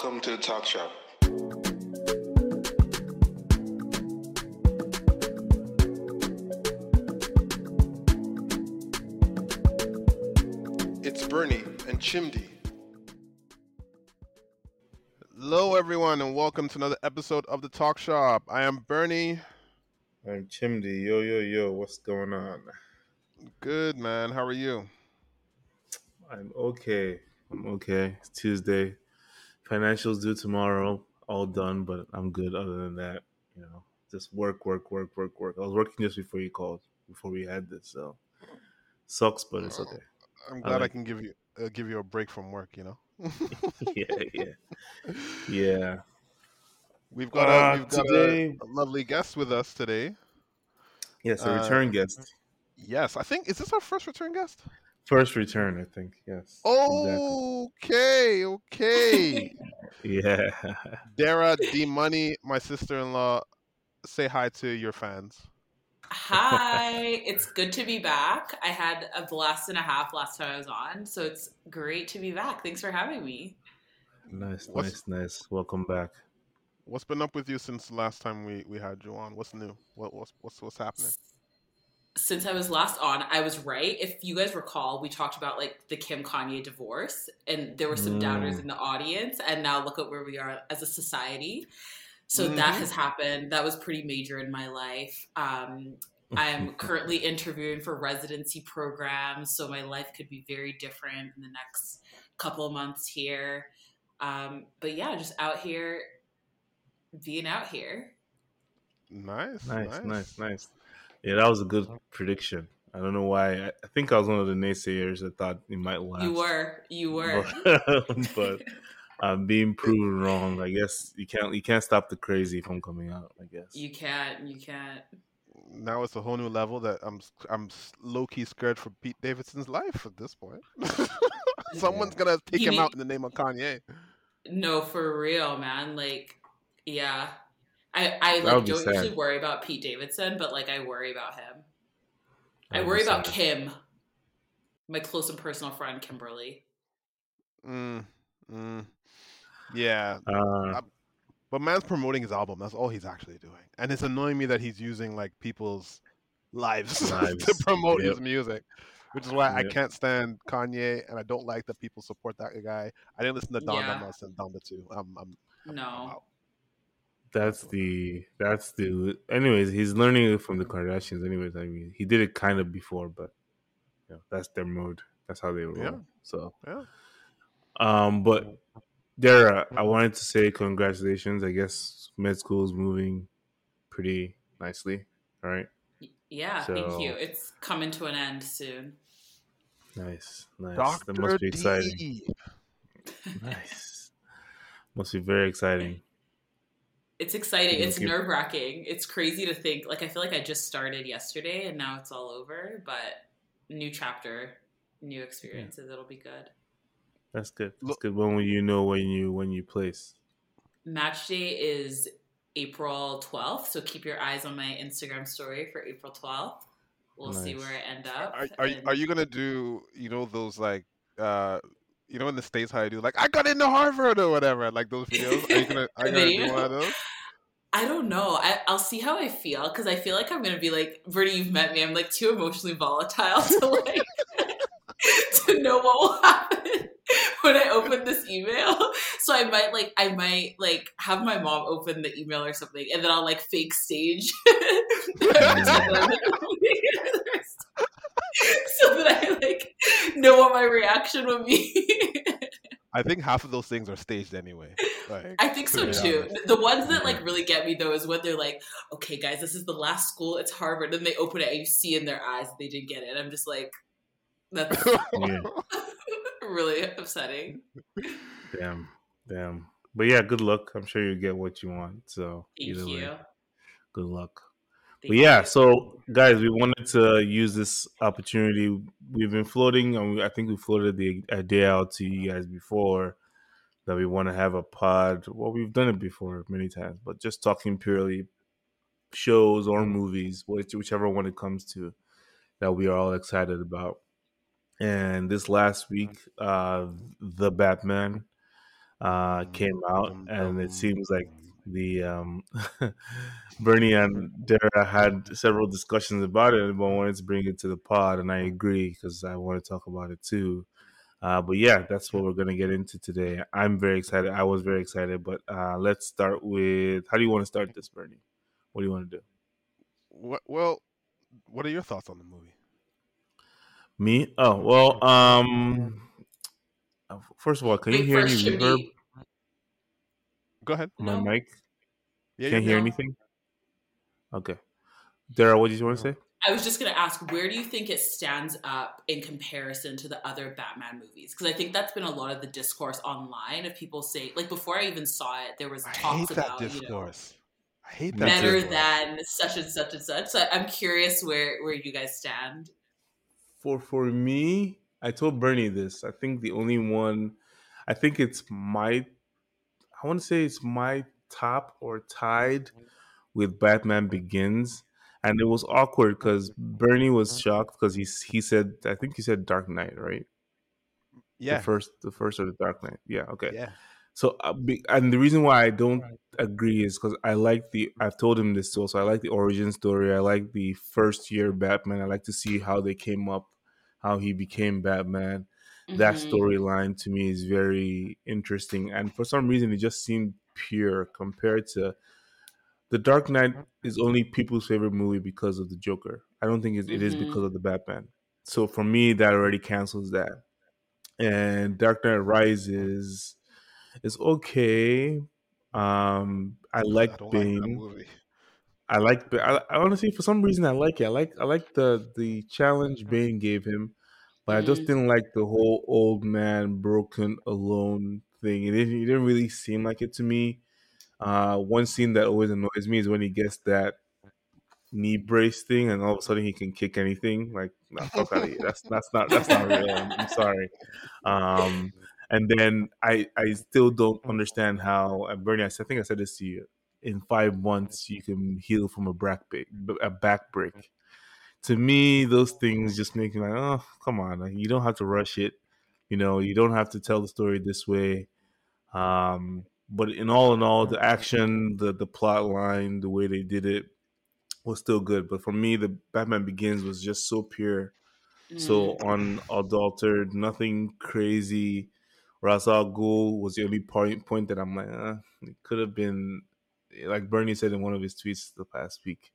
Welcome to the Talk Shop. It's Bernie and Chimdi. Hello, everyone, and welcome to another episode of the Talk Shop. I am Bernie. I'm Chimdi. Yo, yo, yo. What's going on? Good, man. How are you? I'm okay. I'm okay. It's Tuesday. Financials due tomorrow. All done, but I'm good. Other than that, you know, just work, work, work, work, work. I was working just before you called, before we had this, so sucks, but it's okay. I'm glad I, like- can give you uh, give you a break from work. You know, yeah, yeah, yeah. we've got Uh, a we've got today- a, a lovely guest with us today. Yes, a Uh, return guest. Yes, I think is this our first return guest? First return, I think. Yes. Okay, okay. Yeah. Dera D Money, my sister-in-law. Say hi to your fans. Hi, it's good to be back. I had a blast and a half last time I was on, so it's great to be back. Thanks for having me. nice, What's- nice, nice. Welcome back. What's been up with you since the last time we, we had you on? What's new? What what's what's what's happening? Since I was last on, I was right. If you guys recall, we talked about like the Kim Kanye divorce, and there were some doubters Mm. in the audience, and now look at where we are as a society. So Mhm. that has happened. That was pretty major in my life. Um, I am currently interviewing for residency programs, so my life could be very different in the next couple of months here. Um, but yeah, just out here, being out here. Nice, Nice, nice, nice. Yeah, that was a good prediction. I don't know why. I, I think I was one of the naysayers that thought it might last. You were, you were. but, but I'm uh, being proven wrong. I guess you can't you can't stop the crazy from coming out. I guess. you can't, you can't. Now it's a whole new level that I'm I'm low key scared for Pete Davidson's life at this point. Someone's gonna take You him mean- out in the name of Kanye. No, for real, man. Like, yeah. I, I like don't usually worry about Pete Davidson, but like I worry about him. I That would worry about sad. Kim, my close and personal friend Kimberly. Mm, mm. Yeah, Uh, but man's promoting his album. That's all he's actually doing, and it's annoying me that he's using like people's lives, to promote Yep. his music. Which is why I can't stand Kanye, and I don't like that people support that guy. I didn't listen to Donda. Yeah. I'm not listening to Donda two. I'm, I'm, I'm No. out. That's the that's the. Anyways, he's learning it from the Kardashians. Anyways, I mean, he did it kind of before, but you know, that's their mode. That's how they roll. Yeah. So, Yeah. um, but Dera, I wanted to say congratulations. I guess med school is moving pretty nicely. All right. Y- Yeah, thank you. It's coming to an end soon. Nice, nice. Doctor that must be exciting. D. Nice. Must be very exciting. It's exciting. It's nerve wracking. It's crazy to think. Like I feel like I just started yesterday and now it's all over. But new chapter, new experiences. It'll be good. That's good. That's good. When will you know when you when you place? Match day is April twelfth. So keep your eyes on my Instagram story for April twelfth. We'll see where I end up. Are, are, you- and- are you gonna do you know those like uh you know in the states how you do like I got into Harvard or whatever like those videos? Are you gonna are you gonna do one of those? I don't know. I, I'll see how I feel because I feel like I'm gonna be like, Bernie, you've met me. I'm like too emotionally volatile to like to know what will happen when I open this email. So I might like I might like have my mom open the email or something, and then I'll like fake stage so that I like know what my reaction would be. I think half of those things are staged anyway. Like, I think so to too. honest. The ones that like really get me though is when they're like, "Okay, guys, this is the last school. It's Harvard," and they open it and you see in their eyes that they didn't get it. I'm just like, that's Yeah. really upsetting. Damn, damn. But yeah, good luck. I'm sure you get what you want. So Thank either you. way, good luck. But yeah, so guys, we wanted to use this opportunity. We've been floating, and I think we floated the idea out to you guys before that we want to have a pod. Well, we've done it before many times, but just talking purely shows or movies, which, whichever one it comes to, that we are all excited about. And this last week, uh, the Batman uh, came out, and it seems like the um, Bernie and Dera had several discussions about it, but wanted to bring it to the pod, and I agree because I want to talk about it too. Uh, but yeah, that's what we're gonna get into today. I'm very excited. I was very excited, but uh, let's start with how do you want to start this, Bernie? What do you want to do? What, well, what are your thoughts on the movie? Me? Oh well. Um. uh, First of all, can you hear for any Chimdi. reverb Go ahead. my No. mic? Yeah, Can't you're hear No. anything. Okay, Dera, what did you want to say? I was just gonna ask, where do you think it stands up in comparison to the other Batman movies? Because I think that's been a lot of the discourse online of people saying, like before I even saw it, there was I talks hate that about you know discourse. I hate Me that better discourse. than such and such and such. So I'm curious where where you guys stand. For for me, I told Bernie this. I think the only one, I think it's my, I want to say it's my top or tied mm-hmm. with Batman Begins, and it was awkward because mm-hmm. Bernie was mm-hmm. shocked because he he said I think he said Dark Knight right Yeah. the first the first of the Dark Knight yeah okay Yeah. So, uh, and the reason why I don't agree is because I like the. I've told him this too. So I like the origin story. I like the first year Batman. I like to see how they came up, how he became Batman. That Mhm. storyline to me is very interesting, and for some reason, it just seemed pure compared to the Dark Knight. Is only people's favorite movie because of the Joker. I don't think it, it is Mhm. because of the Batman. So for me, that already cancels that. And Dark Knight Rises is okay. Um, I like I don't like that Bane. movie. I like. Ba- I, I honestly, for some reason, I like it. I like. I like the the challenge Bane gave him, but I just Mhm. didn't like the whole old man broken alone thing. It didn't. It didn't really seem like it to me. Uh, one scene that always annoys me is when he gets that knee brace thing, and all of a sudden he can kick anything. Like, nah, fuck out of here. That's that's not that's not real. I'm, I'm sorry. Um, and then I I still don't understand how uh, Bernie. I think I said this to you. In five months, you can heal from a back break. A back break. To me, those things just make me like, oh, come on. Like, you don't have to rush it. You know, you don't have to tell the story this way. Um, but in all in all, the action, the the plot line, the way they did it was still good. But for me, the Batman Begins was just so pure, so Mm. unadulterated, nothing crazy. Ra's al Ghul was the only point point that I'm like, uh, it could have been like Bernie said in one of his tweets the past week.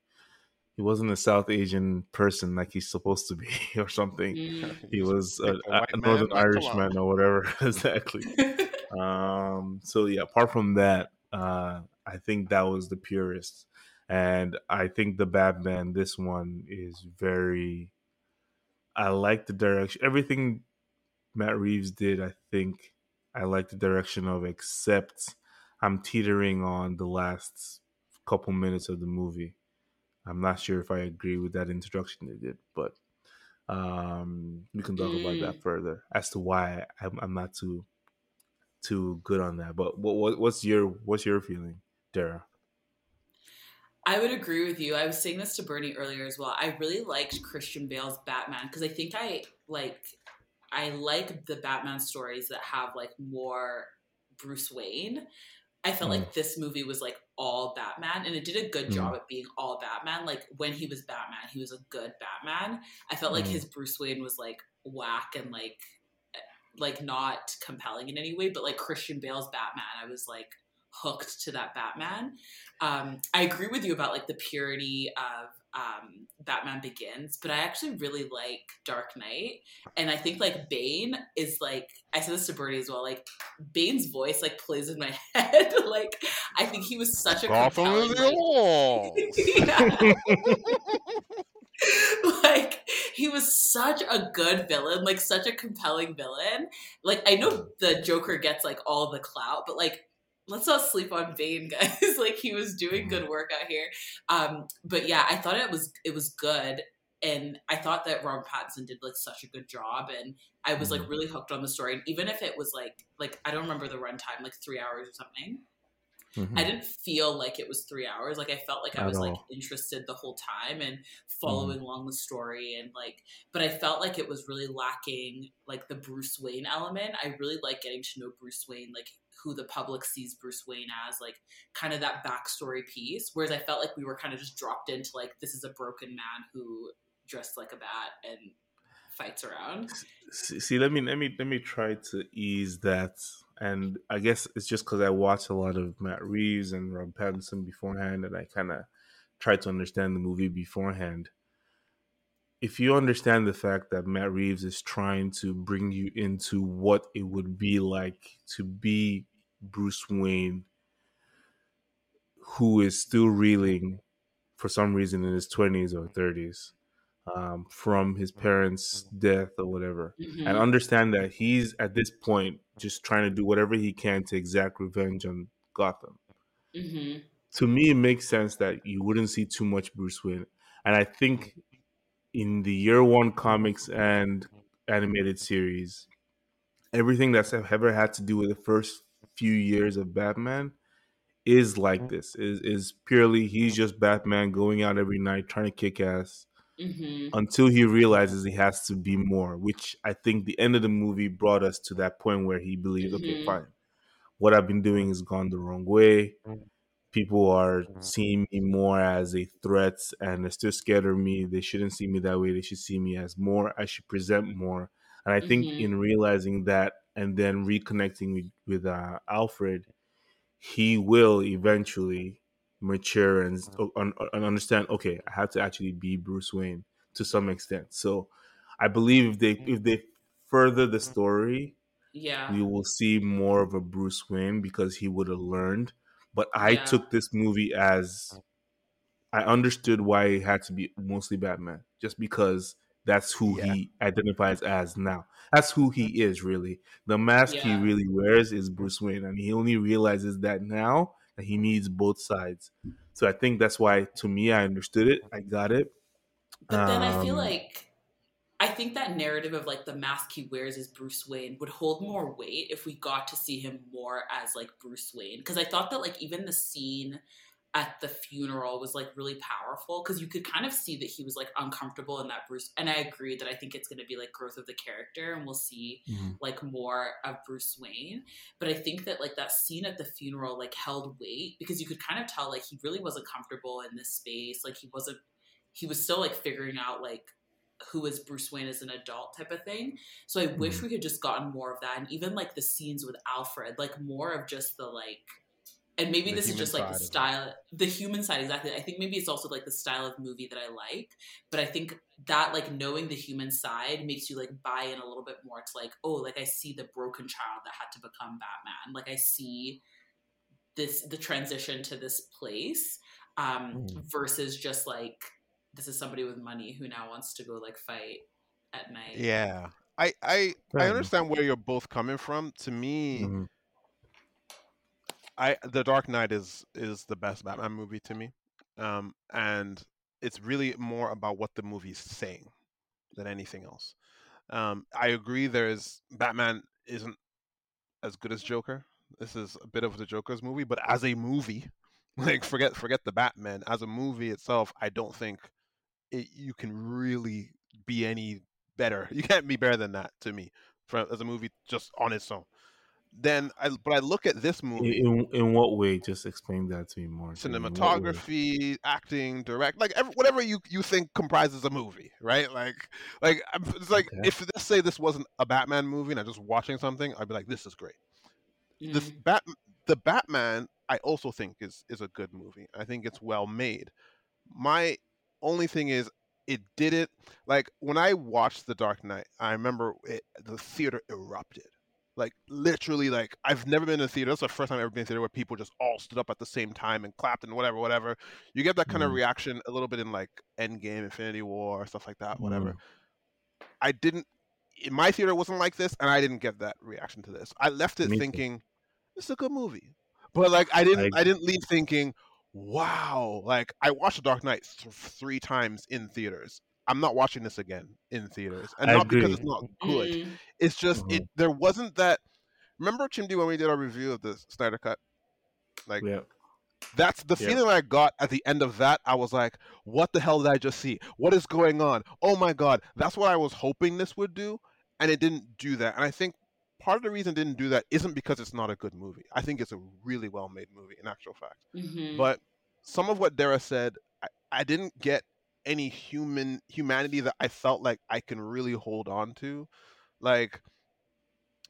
He wasn't a South Asian person like he's supposed to be, or something. Mm. He was a, a a white man, Northern Irishman or whatever. exactly. Um, so yeah, apart from that, uh, I think that was the purest, and I think the Batman, this one is very. I like the direction. Everything Matt Reeves did, I think I like the direction of, except I'm teetering on the last couple minutes of the movie. I'm not sure if I agree with that introduction they did, but um, we can talk about that further as to why I'm, I'm not too too good on that. But what, what what's your what's your feeling, Dera? I would agree with you. I was saying this to Bernie earlier as well. I really liked Christian Bale's Batman because I think I like I like the Batman stories that have like more Bruce Wayne. I felt Mm. like this movie was like all Batman and it did a good Mm. job at being all Batman. Like when he was Batman, he was a good Batman. I felt like Mm. his Bruce Wayne was like whack and like like not compelling in any way, but like Christian Bale's Batman, I was like hooked to that Batman. Um, I agree with you about like the purity of um, Batman Begins, but I actually really like Dark Knight, and I think like Bane is like I said this to Bernie as well. Like Bane's voice like plays in my head. like I think he was such a compelling. like- like he was such a good villain, like such a compelling villain. Like I know the Joker gets like all the clout, but like let's not sleep on Bane, guys. like he was doing good work out here. Um, but yeah, I thought it was it was good. And I thought that Robert Pattinson did like such a good job, and I was like really hooked on the story. And even if it was like like I don't remember the runtime, like three hours or something, Mhm. I didn't feel like it was three hours. Like I felt like I At was like interested the whole time and following along the story and like but I felt like it was really lacking like the Bruce Wayne element. I really like getting to know Bruce Wayne, like who the public sees Bruce Wayne as, like kind of that backstory piece. Whereas I felt like we were kind of just dropped into like this is a broken man who dressed like a bat and fights around. see, see, let me let me let me try to ease that and i guess it's just because i watched a lot of matt reeves and rob pattinson beforehand and i kind of tried to understand the movie beforehand if you understand the fact that matt reeves is trying to bring you into what it would be like to be bruce wayne who is still reeling for some reason in his 20s or 30s um, from his parents' death or whatever, Mhm. and understand that he's at this point just trying to do whatever he can to exact revenge on Gotham. Mhm. To me, it makes sense that you wouldn't see too much Bruce Wayne, and I think in the year one comics and animated series, everything that's ever had to do with the first few years of Batman is like this. Is is purely he's just Batman going out every night trying to kick ass Mhm. until he realizes he has to be more, which I think the end of the movie brought us to that point where he believes, okay, Mhm. fine, what I've been doing has gone the wrong way. People are seeing me more as a threat and they're still scared of me. They shouldn't see me that way. They should see me as more. I should present more. And I think Mhm. in realizing that and then reconnecting with, with uh, Alfred, he will eventually mature and, and mm. and understand. Okay, I have to actually be Bruce Wayne to some extent. So, I believe if they mm. if they further the mm. story, Yeah. we will see more of a Bruce Wayne because he would have learned. But I Yeah. took this movie as I understood why it had to be mostly Batman, just because that's who Yeah. he identifies as now. That's who he is really. The mask he really wears is Bruce Wayne, and he only realizes that now that he needs both sides. So I think that's why, to me, I understood it. I got it. But then I feel Um, like I think that narrative of like the mask he wears is Bruce Wayne would hold more weight if we got to see him more as like Bruce Wayne. Because I thought that like even the scene at the funeral was like really powerful because you could kind of see that he was like uncomfortable in that Bruce. And I agree that I think it's going to be like growth of the character and we'll see Mhm. like more of Bruce Wayne. But I think that like that scene at the funeral like held weight because you could kind of tell like he really wasn't comfortable in this space. Like he wasn't he was still like figuring out like who is Bruce Wayne as an adult type of thing. So I wish Mhm. we could just gotten more of that and even like the scenes with Alfred, like more of just the like and maybe The this is just like the side of it. style the human side exactly. I think maybe it's also like the style of movie that I like, but I think that like knowing the human side makes you like buy in a little bit more to like oh like I see the broken child that had to become Batman. Like I see this the transition to this place um Mm. versus just like this is somebody with money who now wants to go like fight at night. Yeah. I I Fair I understand where you're both coming from. To me, Mhm. I The Dark Knight is is the best Batman movie to me. Um and it's really more about what the movie's saying than anything else. Um I agree there's Batman isn't as good as Joker. This is a bit of the Joker's movie, but as a movie, like forget forget the Batman, as a movie itself, I don't think it, you can really be any better. You can't be better than that to me for as a movie just on its own. Then I but I look at this movie In, in what way? Just explain that to me more. In what way? cinematography, acting, direct, like ev whatever you you think comprises a movie, right? Like, like it's like Okay. if let's say this wasn't a Batman movie and I'm just watching something, I'd be like, this is great. This Mm. Bat, the Batman, I also think is is a good movie. I think it's well made. My only thing is it did it like when I watched The Dark Knight. I remember it, the theater erupted. Like literally, like I've never been in a theater. That's the first time I've ever been in a theater where people just all stood up at the same time and clapped and whatever, whatever. You get that kind of Mhm. reaction a little bit in like Endgame, Infinity War, stuff like that, whatever. Mhm. I didn't. In my theater, wasn't like this, and I didn't get that reaction to this. I left it Me too. thinking, "It's a good movie," but like I didn't. I, agree. didn't leave thinking, "Wow!" Like I watched The Dark Knight th- three times in theaters. I'm not watching this again in theaters, and I not because it's not good. Mm. It's just Mhm. it. There wasn't that. Remember Chimdi when we did our review of the Snyder Cut? Like Yeah. that's the Yeah. feeling I got at the end of that. I was like, what the hell did I just see? What is going on? Oh my god. That's what I was hoping this would do, and it didn't do that. And I think part of the reason it didn't do that isn't because it's not a good movie. I think it's a really well made movie in actual fact. Mhm. But some of what Dera said, I, I didn't get any human humanity that I felt like I can really hold on to. Like,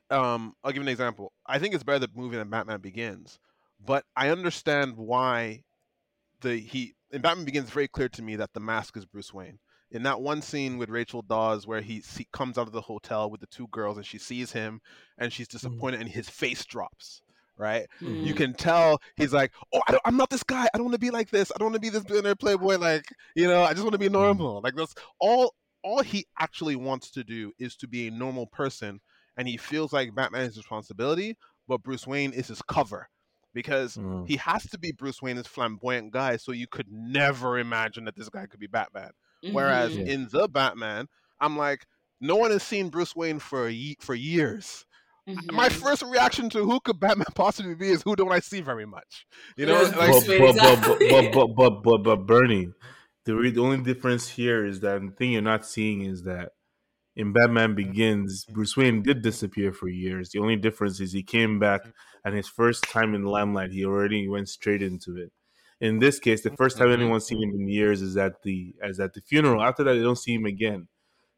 um, I'll give an example. I think it's better the movie than Batman Begins, but I understand why the he in Batman Begins. It's very clear to me that the mask is Bruce Wayne. In that one scene with Rachel Dawes, where he comes out of the hotel with the two girls and she sees him and she's disappointed and his face drops, right? you Mhm. can tell he's like, oh, I don't, I'm not this guy. I don't want to be like this. I don't want to be this billionaire playboy. Like, you know, I just want to be normal. Like that's all. All he actually wants to do is to be a normal person, and he feels like Batman is his responsibility, but Bruce Wayne is his cover, because Mm. he has to be Bruce Wayne, this flamboyant guy. So you could never imagine that this guy could be Batman. Whereas Mhm. Yeah. in the Batman, I'm like, no one has seen Bruce Wayne for ye- for years my Mhm. first reaction to who could Batman possibly be is who don't I see very much. You know, It like but, Wayne, but, but, but, but, but, but, but Bernie, the, re- the only difference here is that the thing you're not seeing is that in Batman Begins, Bruce Wayne did disappear for years. The only difference is he came back, and his first time in the limelight, he already went straight into it. In this case, the first time Mhm. anyone's seen him in years is at the as at the funeral. After that, they don't see him again.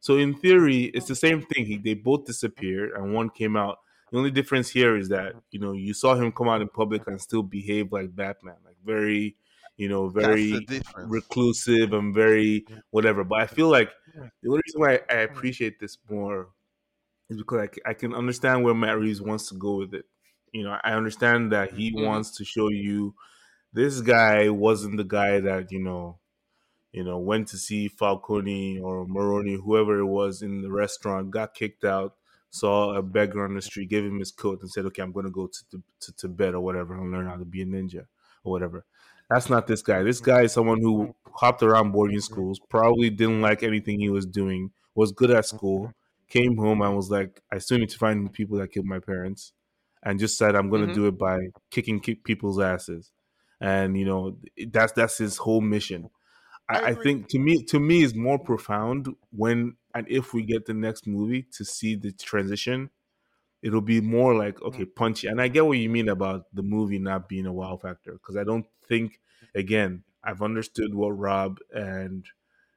So in theory, it's the same thing. He, they both disappeared, and one came out. The only difference here is that you know you saw him come out in public and still behave like Batman, like very, you know, very reclusive and very whatever. But I feel like the only reason why I appreciate this more is because I can understand where Matt Reeves wants to go with it. You know, I understand that he Mhm. wants to show you this guy wasn't the guy that you know, you know, went to see Falcone or Maroni, whoever it was in the restaurant, got kicked out, saw a beggar on the street, gave him his coat, and said, "Okay, I'm going to go to, to to Tibet or whatever and learn how to be a ninja or whatever." That's not this guy. This guy is someone who hopped around boarding schools, probably didn't like anything he was doing, was good at school, came home and was like, I still need to find the people that killed my parents, and just said, I'm going to Mhm. do it by kicking kick people's asses. And you know that's that's his whole mission. I I, think to me to me is more profound when and if we get the next movie to see the transition, it'll be more like okay punchy. And I get what you mean about the movie not being a wow factor because I don't think again I've understood what Rob and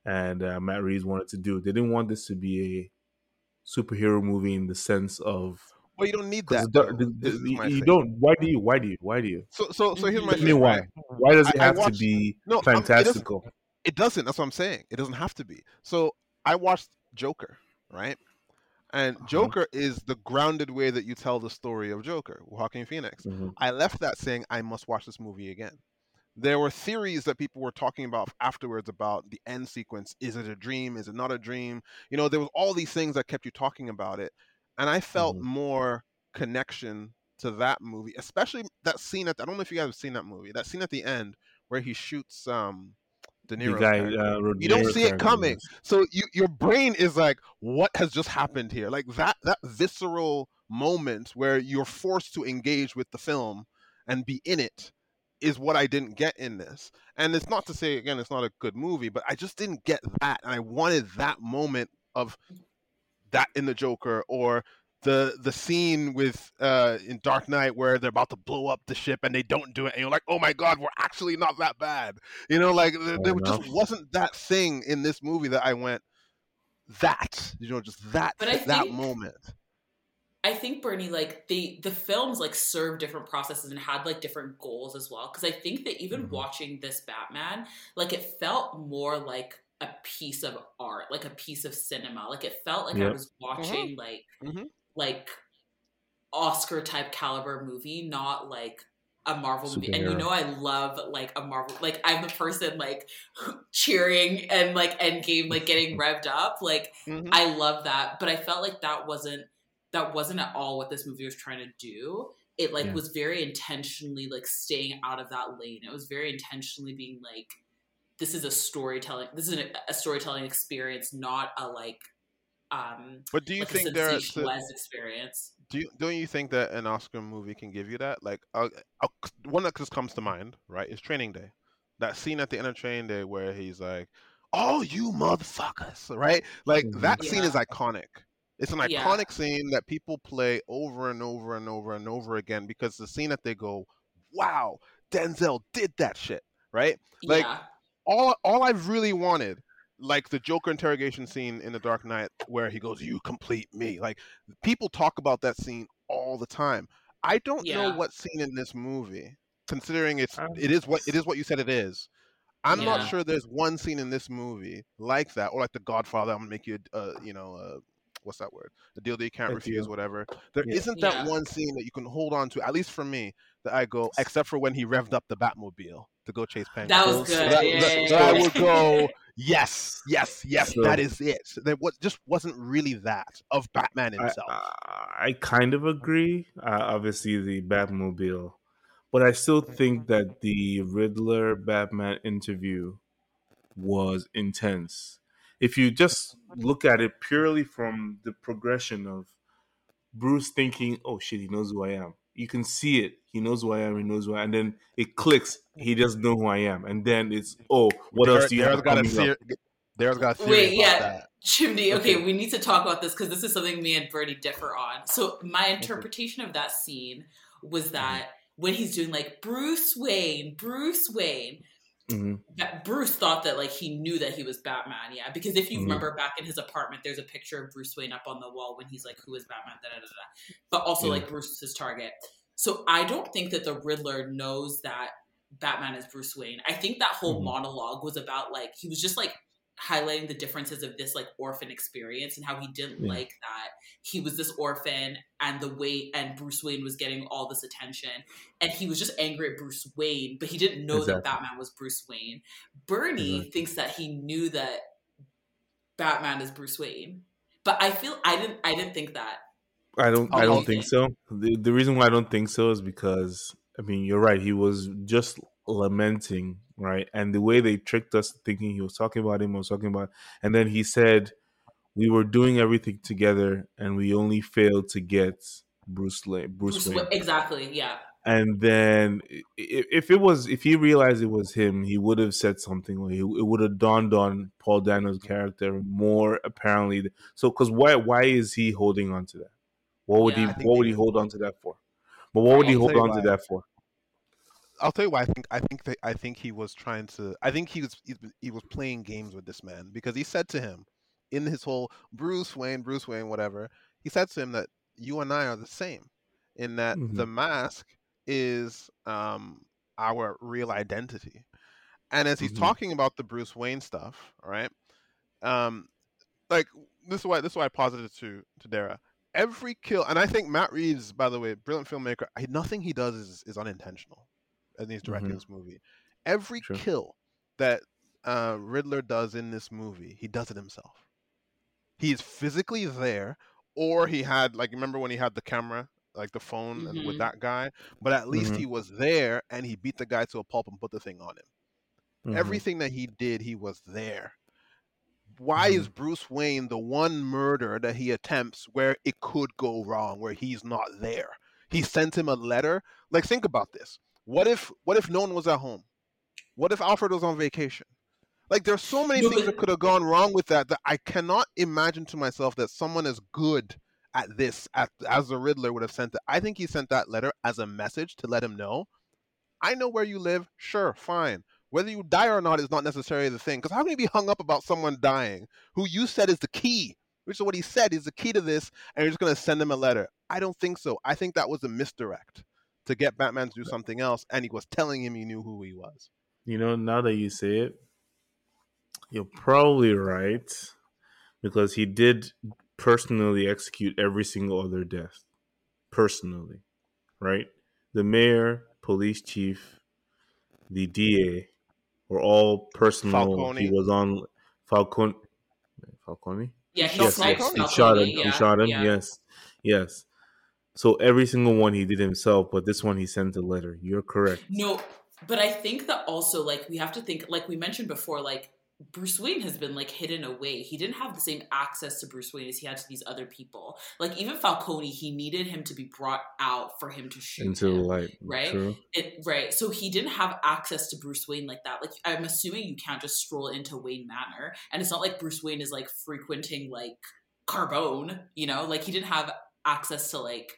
and uh, Matt Reeves wanted to do. They didn't want this to be a superhero movie in the sense of Well, you don't need that. This is my you thing. don't. Why do you? Why do you? Why do you? So, so, so here's my thing. me why. Why does it have watched- to be No, fantastical? It doesn't. That's what I'm saying. It doesn't have to be. So I watched Joker, right? And Uh-huh. Joker is the grounded way that you tell the story of Joker, Joaquin Phoenix. Mhm. I left that saying I must watch this movie again. There were theories that people were talking about afterwards about the end sequence. Is it a dream? Is it not a dream? You know, there was all these things that kept you talking about it, and I felt Mhm. more connection to that movie, especially that scene at. I don't know if you guys have seen that movie. That scene at the end where he shoots um, De The Niro's guy, uh, you don't see it coming. so you your brain is like what has just happened here? Like that that visceral moment where you're forced to engage with the film and be in it is what i didn't get in this. And it's not to say again it's not a good movie but i just didn't get that. And i wanted that moment of that in the joker or the the scene with uh in Dark Knight where they're about to blow up the ship and they don't do it and you're like oh my god we're actually not that bad you know like there, there just wasn't that thing in this movie that I went that you know just that But I that think- moment I think Bernie, like the the films, like served different processes and had like different goals as well. Because I think that even Mhm. watching this Batman, like it felt more like a piece of art, like a piece of cinema. Like it felt like I was watching like Mhm. Like Oscar type caliber movie, not like a Marvel movie. And you know I love like a Marvel like I'm the person like cheering and like Endgame like getting revved up. Like Mhm. I love that, but I felt like that wasn't that wasn't at all what this movie was trying to do. It like Yeah. was very intentionally like staying out of that lane. It was very intentionally being like, this is a storytelling. This is a, a storytelling experience, not a like, um, but do you like think there is to, sensationalized experience. do you don't you think that an Oscar movie can give you that? Like, uh, uh, one that just comes to mind, right, is Training Day. That scene at the end of Training Day where he's like, "Oh, you motherfuckers!" Right? Like Mhm. that scene is iconic. It's an Yeah. iconic scene that people play over and over and over and over again because the scene that they go, "Wow, Denzel did that shit," right? Like, yeah. all all I've really wanted, like the Joker interrogation scene in The Dark Knight, where he goes, "You complete me." Like people talk about that scene all the time. I don't know Yeah. what scene in this movie, considering it's Um, it is what it is what you said it is. I'm not sure there's one scene in this movie like that, or like The Godfather. I'm gonna make you, uh, you know, uh, what's that word? A deal that you can't A refuse, deal. whatever. There Yeah. not that Yeah. one scene that you can hold on to, at least for me, that I go, except for when he revved up the Batmobile to go chase Penguin. That was good. so that, yeah, that- yeah, that I would go, yes, yes, yes, So- that is it. There was just wasn't really that of Batman I, himself. I, I kind of agree. Uh, obviously, the Batmobile, but I still think that the Riddler Batman interview was intense. If you just look at it purely from the progression of Bruce thinking, "Oh shit, he knows who I am." You can see it. He knows who I am. He knows who I am. And then it clicks. He doesn't know who I am. And then it's, "Oh, what else do you Daryl's have got a coming theory. up?" Daryl's got a theory Wait, about yeah. that. Chimdi, okay, Okay. we need to talk about this because this is something me and Bernie differ on. So my interpretation of that scene was mm-hmm. that when he's doing like Bruce Wayne, Bruce Wayne, Mhm. that Bruce thought that like he knew that he was Batman, yeah. Because if you Mhm. remember back in his apartment, there's a picture of Bruce Wayne up on the wall when he's like, "Who is Batman?" Da, da, da, da. But also Yeah. like Bruce is his target. So I don't think that the Riddler knows that Batman is Bruce Wayne. I think that whole Mhm. monologue was about like he was just like highlighting the differences of this like orphan experience and how he didn't Yeah. like that he was this orphan and the way and Bruce Wayne was getting all this attention and he was just angry at Bruce Wayne but he didn't know that Batman was Bruce Wayne. Bernie Exactly. thinks that he knew that Batman is Bruce Wayne. But I feel I didn't I didn't think that. I don't. I oh, don't think so. The, the reason why I don't think so is because I mean you're right. He was just lamenting, right? And the way they tricked us thinking he was talking about him, was talking about, and then he said we were doing everything together, and we only failed to get Bruce Lane, Bruce, Bruce Wayne. Wayne exactly, yeah. And then i- i- if it was, if he realized it was him, he would have said something. Or he, it would have dawned on Paul Dano's character more apparently. So, because why? Why is he holding on to that? What would Yeah. He? What would he hold on to that for? But what would he hold on to that for? I'll tell you why. I think I think that I think he was trying to. I think he was he, was playing games with this man because he said to him in his whole Bruce Wayne, Bruce Wayne, whatever. He said to him that you and I are the same, in that Mhm. the mask is um our real identity. And as he's Mhm. talking about the Bruce Wayne stuff, right? Um, like this is why this is why I posited to to Dera. Every kill, and I think Matt Reeves, by the way, brilliant filmmaker. I, nothing he does is is unintentional, and he's directing Mhm. this movie. Every Sure. kill that uh, Riddler does in this movie, he does it himself. He's physically there, or he had like remember when he had the camera, like the phone, and with Mhm. that guy. But at least Mhm. he was there, and he beat the guy to a pulp and put the thing on him Mhm. everything that he did, he was there. Why Mm-hmm. is Bruce Wayne the one murder that he attempts where it could go wrong, where he's not there? He sent him a letter. Like, think about this. What if what if no one was at home? What if Alfred was on vacation? Like, there's so many No, things but- that could have gone wrong with that that I cannot imagine to myself that someone as good at this at, as the Riddler would have sent it. I think he sent that letter as a message to let him know, I know where you live. Sure, fine. Whether you die or not is not necessarily the thing. Because how can you be hung up about someone dying who you said is the key? Which is what he said is the key to this, and you're just going to send him a letter. I don't think so. I think that was a misdirect to get Batman to do something else, and he was telling him he knew who he was. You know, now that you say it, you're probably right because he did personally execute every single other death. Personally, right? The mayor, police chief, the DA were all personal. He was on Falcone. Falcone? Yeah, he yes, sniped yes. He shot him. yeah, he shot him. yeah. Yes, yes. So every single one he did himself, but this one he sent a letter. You're correct. No, but I think that also like we have to think like we mentioned before like Bruce Wayne has been like hidden away. He didn't have the same access to Bruce Wayne as he had to these other people. Like even Falcone, he needed him to be brought out for him to shoot into the light, right? It, right. So he didn't have access to Bruce Wayne like that. Like I'm assuming you can't just stroll into Wayne Manor, and it's not like Bruce Wayne is like frequenting like Carbone. You know, like he didn't have access to like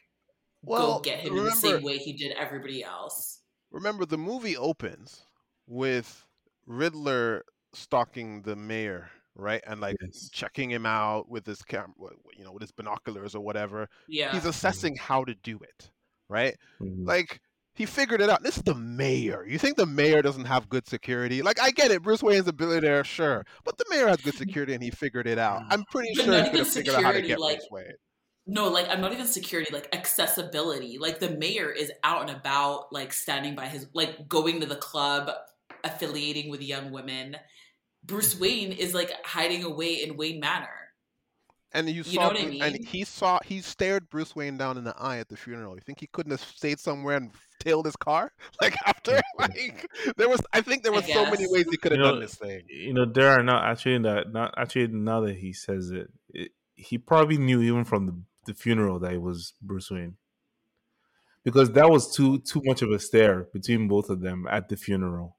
Well, go get him in the same way he did everybody else. Remember, the movie opens with Riddler stalking the mayor, right, and like Yes. checking him out with his camera, you know, with his binoculars or whatever. Yeah. He's assessing how to do it, right? Mhm. Like he figured it out. This is the mayor. You think the mayor doesn't have good security? Like I get it, Bruce Wayne's a billionaire, sure, but the mayor has good security and he figured it out. I'm pretty But sure not he could even have figured out how to get like- Bruce Wayne. No, like I'm not even security, like accessibility. Like the mayor is out and about, like standing by his, like going to the club, affiliating with young women. Bruce Wayne is like hiding away in Wayne Manor. And you You saw, know what I Bru- and he saw, he stared Bruce Wayne down in the eye at the funeral. You think he couldn't have stayed somewhere and tailed his car? Like after, like there was, I think there I was so many ways he could have You know, done this thing. you know there are not actually that not actually now that he says it, it he probably knew even from the, the funeral that it was Bruce Wayne because that was too too much of a stare between both of them at the funeral.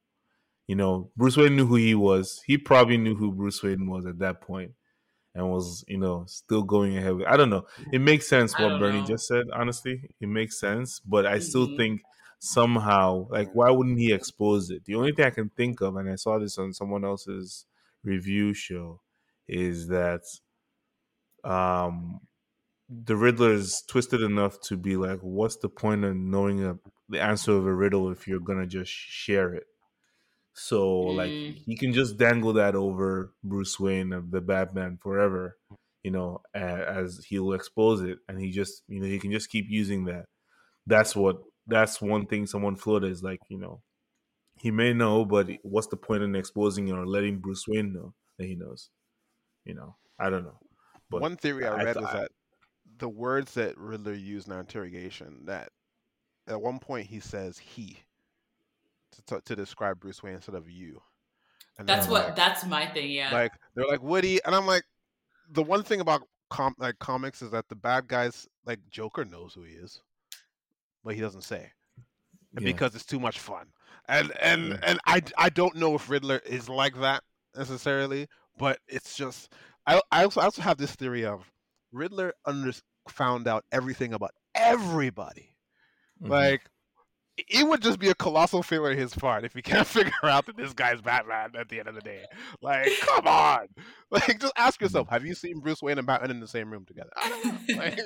You know, Bruce Wayne knew who he was. He probably knew who Bruce Wayne was at that point, and was you know still going ahead. With, I don't know. It makes sense what Bernie know. just said. Honestly, it makes sense, but I still Mhm. think somehow like why wouldn't he expose it? The only thing I can think of, and I saw this on someone else's review show, is that um the Riddler is twisted enough to be like, what's the point of knowing a, the answer of a riddle if you're gonna just share it? So like Mm. he can just dangle that over Bruce Wayne of the Batman forever, you know, as he'll expose it, and he just you know he can just keep using that. That's what that's one thing someone floated is like you know he may know, but what's the point in exposing it or letting Bruce Wayne know that he knows? You know, I don't know. But One theory I I read th- is that the words that Riddler used in our interrogation, that at one point he says he to, to, to describe Bruce Wayne instead of you. And That's what. like- that's my thing. Yeah. like they're like Woody, and I'm like, the one thing about com- like comics is that the bad guys, like Joker, knows who he is, but he doesn't say and yeah. because it's too much fun. And and Yeah. and I I don't know if Riddler is like that necessarily, but it's just I I also I also have this theory of Riddler under found out everything about everybody. Mhm. Like it would just be a colossal failure on his part if he can't figure out that this guy's Batman at the end of the day. Like, come on! Like, just ask yourself: Have you seen Bruce Wayne and Batman in the same room together? I don't know. Like,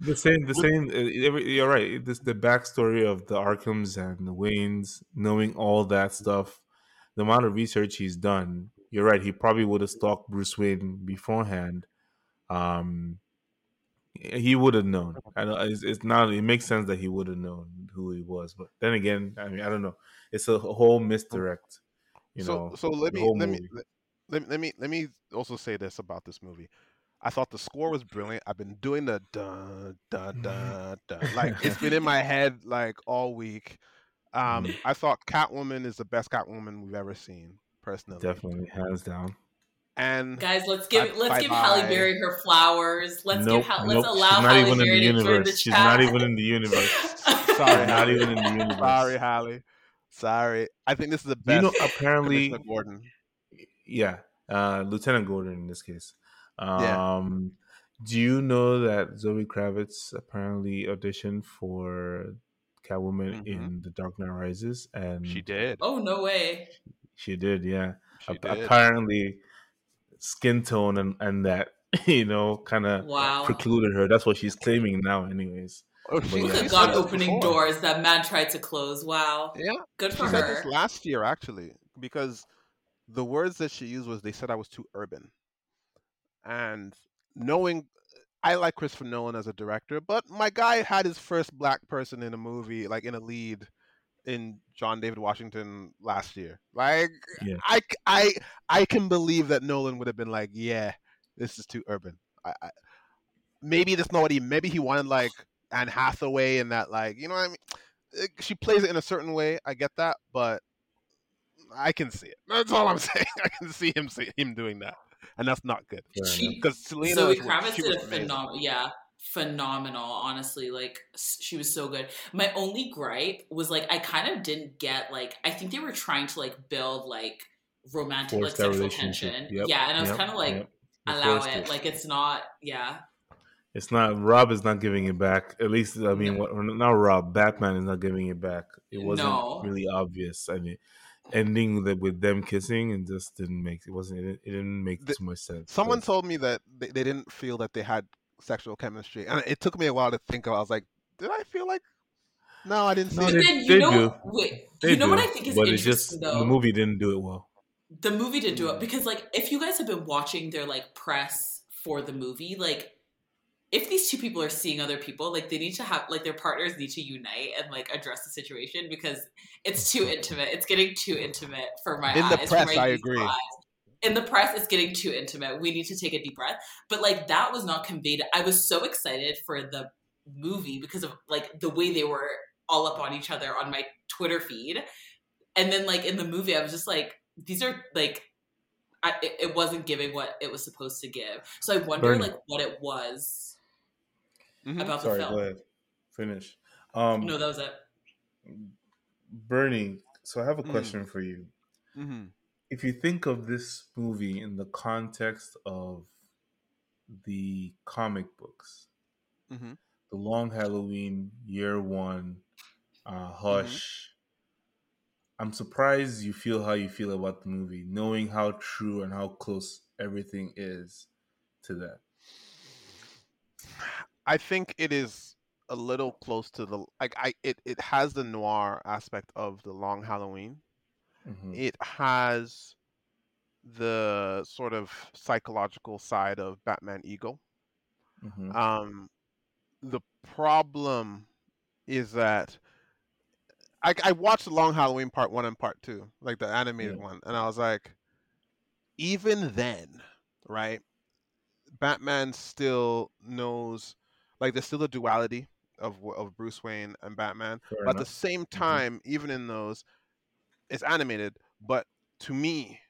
the same the same uh, you're right this the backstory of the arkhams and the waynes knowing all that stuff the amount of research he's done you're right he probably would have stalked bruce wayne beforehand um he would have known I know it's, it's not it makes sense that he would have known who he was but then again i mean i don't know it's a whole misdirect you so know so let me let me let, let, let me let me also say this about this movie. I thought the score was brilliant. I've been doing the dun dun dun dun like it's been in my head like all week. Um, Mhm. I thought Catwoman is the best Catwoman we've ever seen, personally. definitely hands down And Guys, let's give Bye- let's give bye-bye. Halle Berry her flowers. Let's nope, give Hal- nope. let's allow she's not Halle even in the to join the she's not even in the universe Sorry, not even in the universe sorry, Halle. Sorry. I think this is the Do you best. know apparently Commissioner Gordon. yeah uh lieutenant gordon in this case Yeah. um do you know that zoe kravitz apparently auditioned for catwoman Mhm. in the dark knight rises and She did. Oh no way! she did yeah She Ap- did. apparently skin tone and and that you know kind of Wow. precluded her that's what she's claiming now anyways Oh, But she, yeah. Look she at said God opening before. doors that man tried to close. Wow. Yeah, Good she for said her. this last year actually because the words that she used was they said I was too urban. And knowing I like Christopher Nolan as a director, but my guy had his first black person in a movie, like in a lead in John David Washington last year. Like Yeah. I, c- I, I can believe that Nolan would have been like, yeah, this is too urban. I, I maybe that's not what he. Maybe he wanted like Anne Hathaway and that, like you know what I mean. She plays it in a certain way. I get that, but I can see it. That's all I'm saying. I can see him see him doing that, and that's not good. Because Selina, Zoe is- Kravitz did was a phenomenal, yeah, phenomenal. Honestly, like she was so good. My only gripe was like I kind of didn't get like I think they were trying to like build like romantic Force like sexual tension. Yep, Yeah, and I was yep, kind of like yep. Allow forced it. Like it's not. Yeah, It's not Rob is not giving it back. At least I mean, No. what, not Rob. Batman is not giving it back. It wasn't No. really obvious. I mean, ending the, with them kissing and just didn't make it wasn't it, it didn't make The- too much sense. Someone 'cause- told me that they, they didn't feel that they had sexual chemistry, and it took me a while to think of. I was like, did I feel like? No, I didn't see No, but it. they- then you they know, do. wait, they you know what I think is but it interesting just though. the movie didn't do it well. the movie didn't do it because like if you guys have been watching their like press for the movie like if these two people are seeing other people like they need to have like their partners need to unite and like address the situation because it's too intimate it's getting too intimate for my In the eyes for press, I agree. eyes. In the press it's getting too intimate we need to take a deep breath but like that was not conveyed i was so excited for the movie because of like the way they were all up on each other on my twitter feed and then like in the movie i was just like these are like I, it, it wasn't giving what it was supposed to give so i wonder Bernie. like what it was Mhm. about Sorry, the film go ahead. Finish. Um, no that was it Bernie. So I have a Mm. question for you. Mhm. If you think of this movie in the context of the comic books, Mhm. The Long Halloween, Year One, uh, Hush, I'm surprised you feel how you feel about the movie, knowing how true and how close everything is to that. I think it is a little close to the like I it, it has the noir aspect of the long Halloween. Mhm. It has the sort of psychological side of Batman ego. Mhm. Um the problem is that I, I watched the Long Halloween part one and part two, like the animated Yeah. one, and I was like, even then, right? Batman still knows, like, there's still a duality of of Bruce Wayne and Batman, Fair but at the same time, even in those, it's animated. But to me,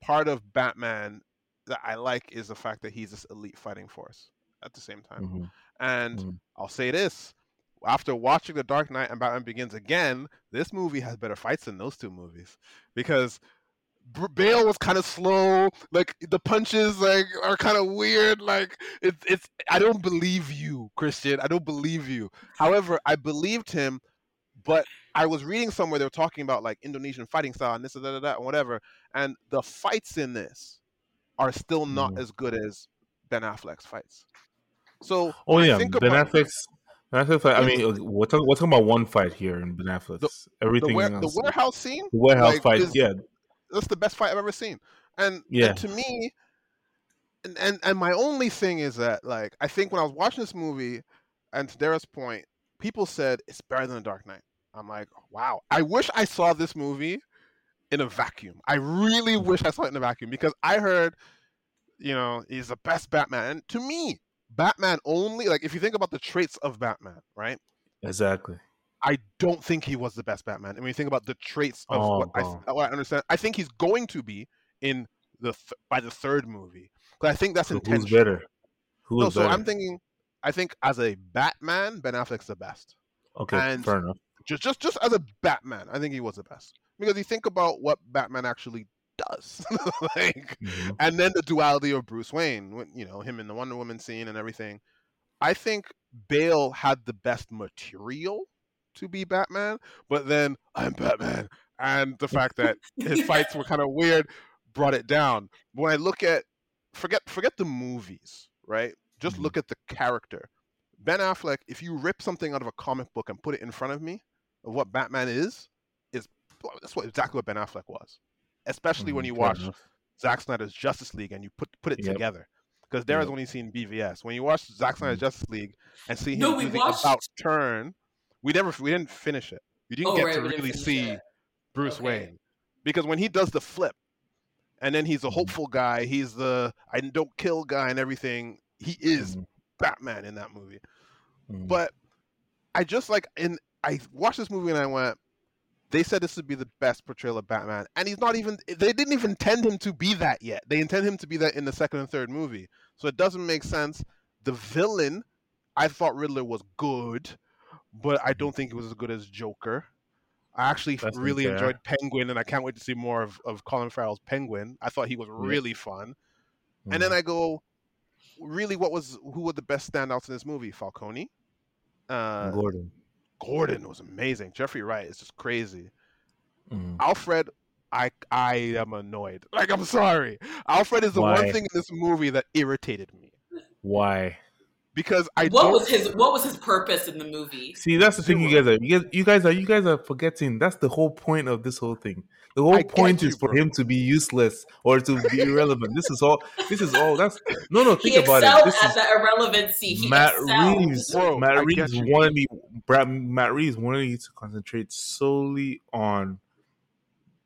part of Batman that I like is the fact that he's this elite fighting force at the same time. Mhm. And Mhm. I'll say this: after watching The Dark Knight and Batman Begins again, this movie has better fights than those two movies because Bale was kind of slow. Like the punches, like are kind of weird. Like it's it's. I don't believe you, Christian. I don't believe you. However, I believed him, but I was reading somewhere they were talking about like Indonesian fighting style and this and that, and that and whatever. And the fights in this are still not Mhm. as good as Ben Affleck's fights. So Oh yeah, think Ben about- Affleck's. Ben Affleck's fight- I mean, we're talking, we're talking about one fight here in Ben Affleck's. the, Everything the else, warehouse scene, the warehouse like, fight. is- yeah, that's the best fight I've ever seen. And, Yeah. and to me, and, and and my only thing is that like I think when I was watching this movie, and to Dera's point, people said it's better than The Dark Knight. I'm like, wow. I wish I saw this movie in a vacuum. I really mm-hmm. wish I saw it in a vacuum because I heard, you know, he's the best Batman. And to me, Batman only like if you think about the traits of Batman, right? exactly. I don't think he was the best Batman. And when you think about the traits of Oh, what, I, oh. what I understand, I think he's going to be in the th- by the third movie. Because I think that's So intentional. who's better? Who's No, so better? I'm thinking, I think as a Batman, Ben Affleck's the best. okay, and- fair enough. Just just just as a Batman, I think he was the best because you think about what Batman actually does, like, Mhm. and then the duality of Bruce Wayne, when, you know, him in the Wonder Woman scene and everything. I think Bale had the best material to be Batman, but then I'm Batman, and the fact that his fights were kind of weird brought it down. When I look at forget forget the movies, right? Just Mhm. look at the character. Ben Affleck, if you rip something out of a comic book and put it in front of me of what Batman is, is that's what exactly what Ben Affleck was. Especially when Mhm, you watch enough. Zack Snyder's Justice League and you put put it Yep. together. Because Dera's Yep. only seen BVS. When you watch Zack Snyder's Mhm. Justice League and see him No, we the watched- about turn, we never we didn't finish it. You didn't Oh, get right, to really see it. Bruce Okay. Wayne. Because when he does the flip and then he's a Mhm. hopeful guy, he's the I don't kill guy and everything, he is Mhm, Batman in that movie. mhm. But I just like in I watched this movie and I went, they said this would be the best portrayal of Batman, and he's not even. They didn't even intend him to be that yet. They intend him to be that in the second and third movie, so it doesn't make sense. The villain, I thought Riddler was good, but I don't think it was as good as Joker. I actually That's really unfair. enjoyed Penguin, and I can't wait to see more of, of Colin Farrell's Penguin. I thought he was really fun. And then I go, really, what was who were the best standouts in this movie? Falcone, uh, Gordon. Gordon was amazing. Jeffrey Wright is just crazy. Mm. Alfred, I I am annoyed. Like I'm sorry, Alfred is the Why? one thing in this movie that irritated me Why? because I what don't. was his What was his purpose in the movie? See, that's the thing you guys are. You guys, you guys are. You guys are forgetting. That's the whole point of this whole thing. The whole I get point you, is for bro. him to be useless or to be irrelevant. This is all. This is all. That's no, no. He Think about it. This at is the irrelevancy. He Matt excelled. Reeves. Bro, Matt I Reeves wanted me. Brad, Matt Reeves wanted you to concentrate solely on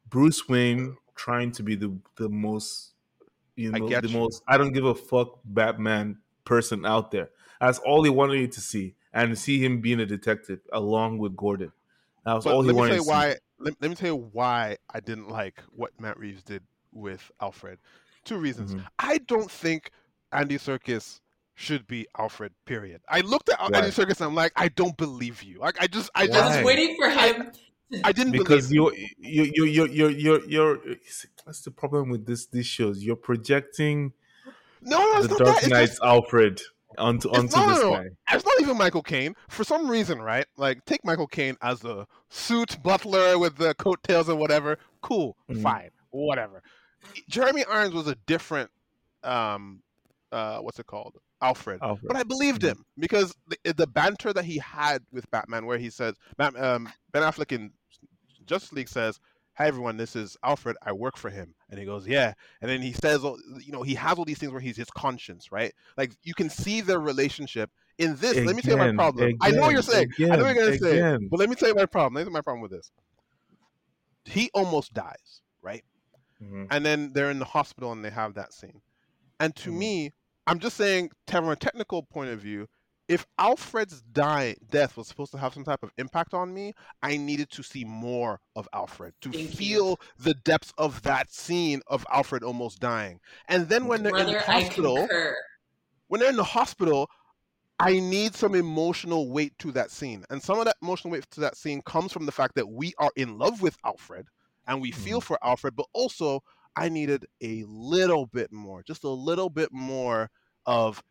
Bruce Wayne trying to be the the most, you I know, get the you. most. I don't give a fuck Batman person out there. That's all he wanted you to see, and see him being a detective along with Gordon. That was But all he let me wanted tell to you see. Why. Let, let me tell you why I didn't like what Matt Reeves did with Alfred. Two reasons. Mhm. I don't think Andy Serkis should be Alfred. Period. I looked at Andy Right. Serkis and I'm like, I don't believe you. Like I just, I I just, Why? was waiting for him. I didn't because believe. you you you you you you you're that's the problem with this these shows. You're projecting No, no, it's the not Dark that. It's Knight's just, Alfred onto It's- onto no, no, this no. guy. it's not even Michael Caine. For some reason, right? Like, take Michael Caine as the suit butler with the coattails and whatever. Cool, Mhm. fine, whatever. Jeremy Irons was a different, um, uh, what's it called? Alfred. Alfred. But I believed Mhm. him because the, the banter that he had with Batman, where he says, um, Ben Affleck in Justice League says, "Hi everyone, this is Alfred. I work for him." And he goes, "Yeah." And then he says, you know, he has all these things where he's his conscience, right? Like you can see their relationship. In this, let me tell you my Again, problem. I know what you're saying. I know what you're gonna say, but let me tell you my problem. Let me my problem with this. He almost dies, right? Mhm. and then they're in the hospital and they have that scene. And to Mhm. me, I'm just saying, from a technical point of view, if Alfred's die death was supposed to have some type of impact on me, I needed to see more of Alfred to Thank you. feel the depths of that scene of Alfred almost dying. And then when they're in the hospital, when they're in the hospital, I need some emotional weight to that scene. And some of that emotional weight to that scene comes from the fact that we are in love with Alfred and we feel mm-hmm. for Alfred, but also I needed a little bit more, just a little bit more of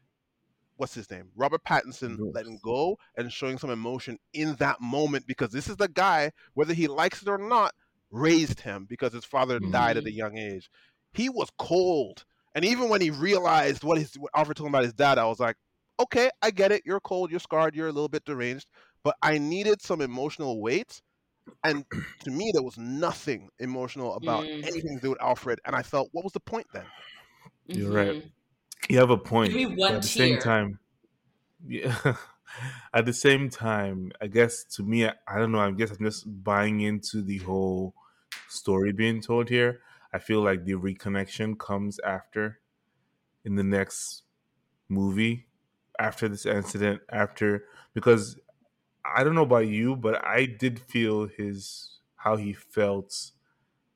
what's his name? Robert Pattinson Bruce. letting go and showing some emotion in that moment because this is the guy, whether he likes it or not, raised him because his father died at Mhm. a young age. He was cold. And even when he realized what his what Alfred told him about his dad, I was like, okay, I get it. You're cold, you're scarred, you're a little bit deranged, but I needed some emotional weight. And to me, there was nothing emotional about Mm. anything to do with Alfred. And I felt, what was the point then? You're right. You have a point. Give me one at the same time, yeah. at the same time, I guess to me, I, I don't know. I guess I'm just buying into the whole story being told here. I feel like the reconnection comes after, in the next movie, after this incident, after because I don't know about you, but I did feel his how he felt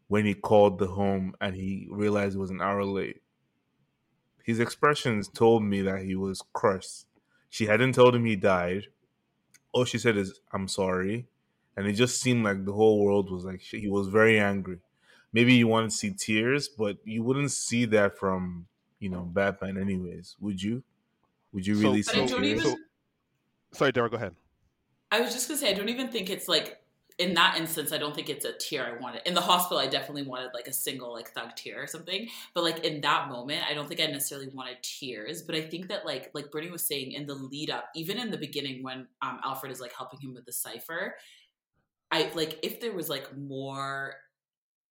when he called the home and he realized it was an hour late his expressions told me that he was crushed. She hadn't told him he died. All she said is, I'm sorry. And it just seemed like the whole world was like, he was very angry. Maybe you want to see tears, but you wouldn't see that from, you know, Batman, anyways. Would you? Would you really But see tears? even. So- Sorry, Dera, go ahead. I was just gonna say, I don't even think it's like in that instance. I don't think it's a tear I wanted. In the hospital, I definitely wanted like a single like thug tear or something. But like in that moment, I don't think I necessarily wanted tears. But I think that like like Brittany was saying in the lead up, even in the beginning when um, Alfred is like helping him with the cipher, I like if there was like more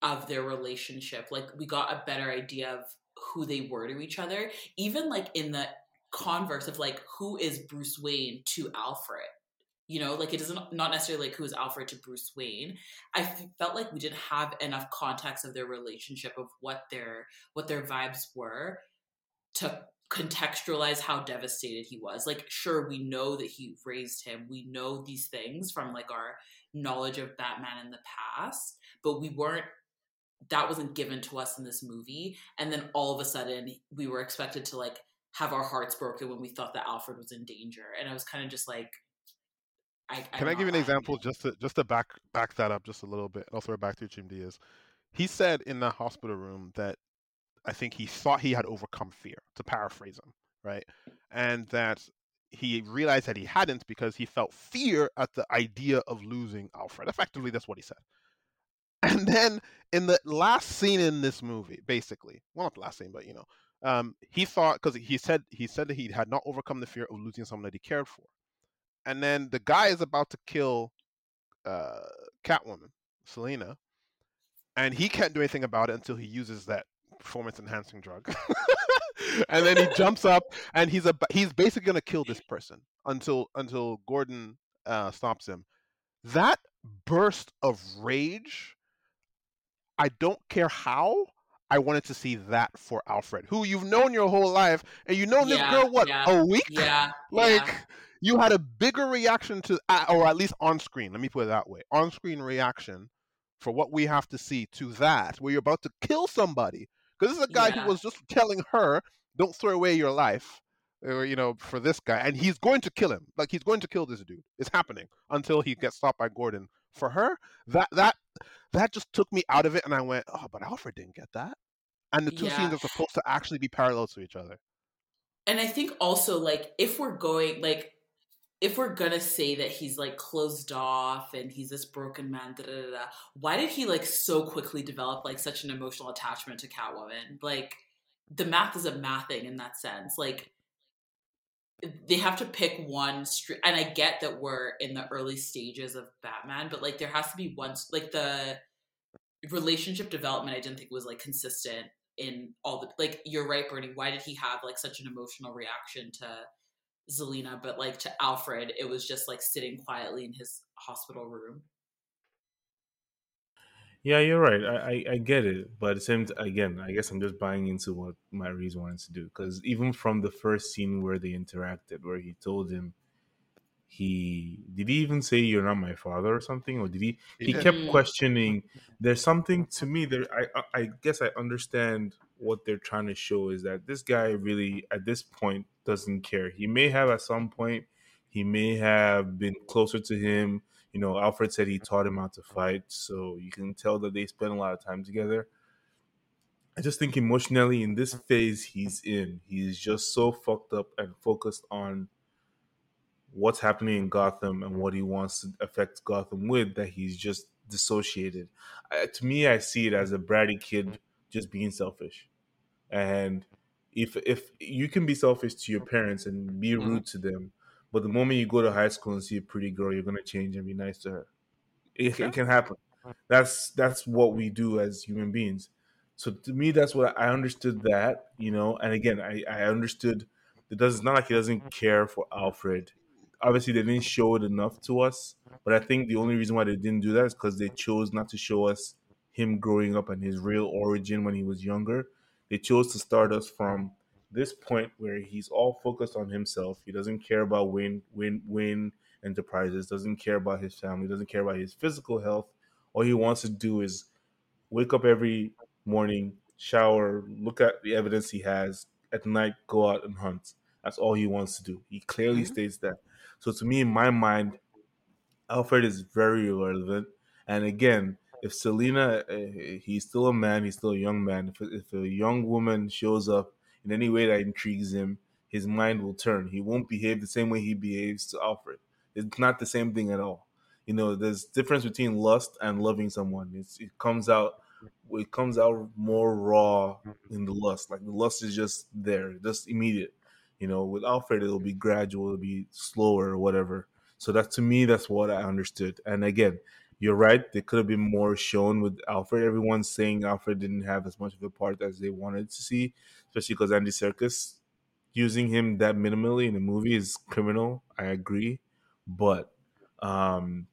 of their relationship, like we got a better idea of who they were to each other. Even like in the converse of like who is Bruce Wayne to Alfred you know like it doesn't not necessarily like who is alfred to bruce wayne i f- felt like we didn't have enough context of their relationship of what their what their vibes were to contextualize how devastated he was. Like, sure, we know that he raised him. We know these things from like our knowledge of Batman in the past, but we weren't that wasn't given to us in this movie. And then all of a sudden we were expected to like have our hearts broken when we thought that Alfred was in danger. And I was kind of just like I, Can I give you an example just to just to back back that up just a little bit? I'll throw it back to you, Jim Diaz. He said in the hospital room that I think he thought he had overcome fear, to paraphrase him, right? And that he realized that he hadn't because he felt fear at the idea of losing Alfred. Effectively, that's what he said. And then in the last scene in this movie, basically, well, not the last scene, but you know, um, he thought because he said he said that he had not overcome the fear of losing someone that he cared for. And then the guy is about to kill uh, Catwoman, Selina, and he can't do anything about it until he uses that performance enhancing drug. and then he jumps up and he's a he's basically gonna kill this person until until Gordon uh, stops him. That burst of rage I don't care how. I wanted to see that for Alfred, who you've known your whole life, and you know this Yeah, girl what yeah, a week. Yeah. Like. You had a bigger reaction to, or at least on screen. Let me put it that way: on screen reaction for what we have to see to that, where you're about to kill somebody. Because this is a guy Yeah. who was just telling her, "Don't throw away your life," or you know, for this guy, and he's going to kill him. Like he's going to kill this dude. It's happening until he gets stopped by Gordon. For her, that that that just took me out of it, and I went, "Oh, but Alfred didn't get that." And the two Yeah. scenes are supposed to actually be parallel to each other. And I think also like if we're going like if we're gonna say that he's like closed off and he's this broken man, da, da, da, why did he like so quickly develop like such an emotional attachment to Catwoman? Like the math is a mathing in that sense. Like they have to pick one street, and I get that we're in the early stages of Batman, but like there has to be one like the relationship development. I didn't think was like consistent in all the like. You're right, Bernie. Why did he have like such an emotional reaction to Selina, but like to Alfred, it was just like sitting quietly in his hospital room. Yeah, you're right. I, I, I get it, but at the same t- again, I guess I'm just buying into what Matt Reeves wanted to do because even from the first scene where they interacted, where he told him he did he even say you're not my father or something, or did he? He He did. kept Mm. questioning. There's something to me there. I I- I guess I understand what they're trying to show is that this guy really at this point doesn't care. He may have at some point, he may have been closer to him you know, Alfred said he taught him how to fight, so you can tell that they spend a lot of time together. I just think emotionally in this phase he's in, he's just so fucked up and focused on what's happening in Gotham and what he wants to affect Gotham with that he's just dissociated. I, to me, I see it as a bratty kid just being selfish. And if if you can be selfish to your parents and be Mhm. rude to them, but the moment you go to high school and see a pretty girl, you're gonna change and be nice to her. It, Yeah. it can happen. That's that's what we do as human beings. So to me, that's what I understood that you know. And again, I I understood it does. It's not like he doesn't care for Alfred. Obviously, they didn't show it enough to us. But I think the only reason why they didn't do that is because they chose not to show us him growing up and his real origin when he was younger. They chose to start us from this point where he's all focused on himself. He doesn't care about win win Wayne Enterprises, doesn't care about his family, doesn't care about his physical health. All he wants to do is wake up every morning, shower, look at the evidence he has, at night go out and hunt. That's all he wants to do. He clearly Mhm. states that. So to me, in my mind, Alfred is very irrelevant. And again, if Selina, uh, he's still a man, he's still a young man. If, if a young woman shows up in any way that intrigues him, his mind will turn. He won't behave the same way he behaves to Alfred. It's not the same thing at all. You know, there's difference between lust and loving someone. It's, it comes out, it comes out more raw in the lust. Like the lust is just there, just immediate. You know, with Alfred, it'll be gradual, it'll be slower or whatever. So that to me, that's what I understood. And again, you're right. There could have been more shown with Alfred. Everyone's saying Alfred didn't have as much of a part as they wanted to see, especially because Andy Serkis using him that minimally in the movie is criminal. I agree, but um,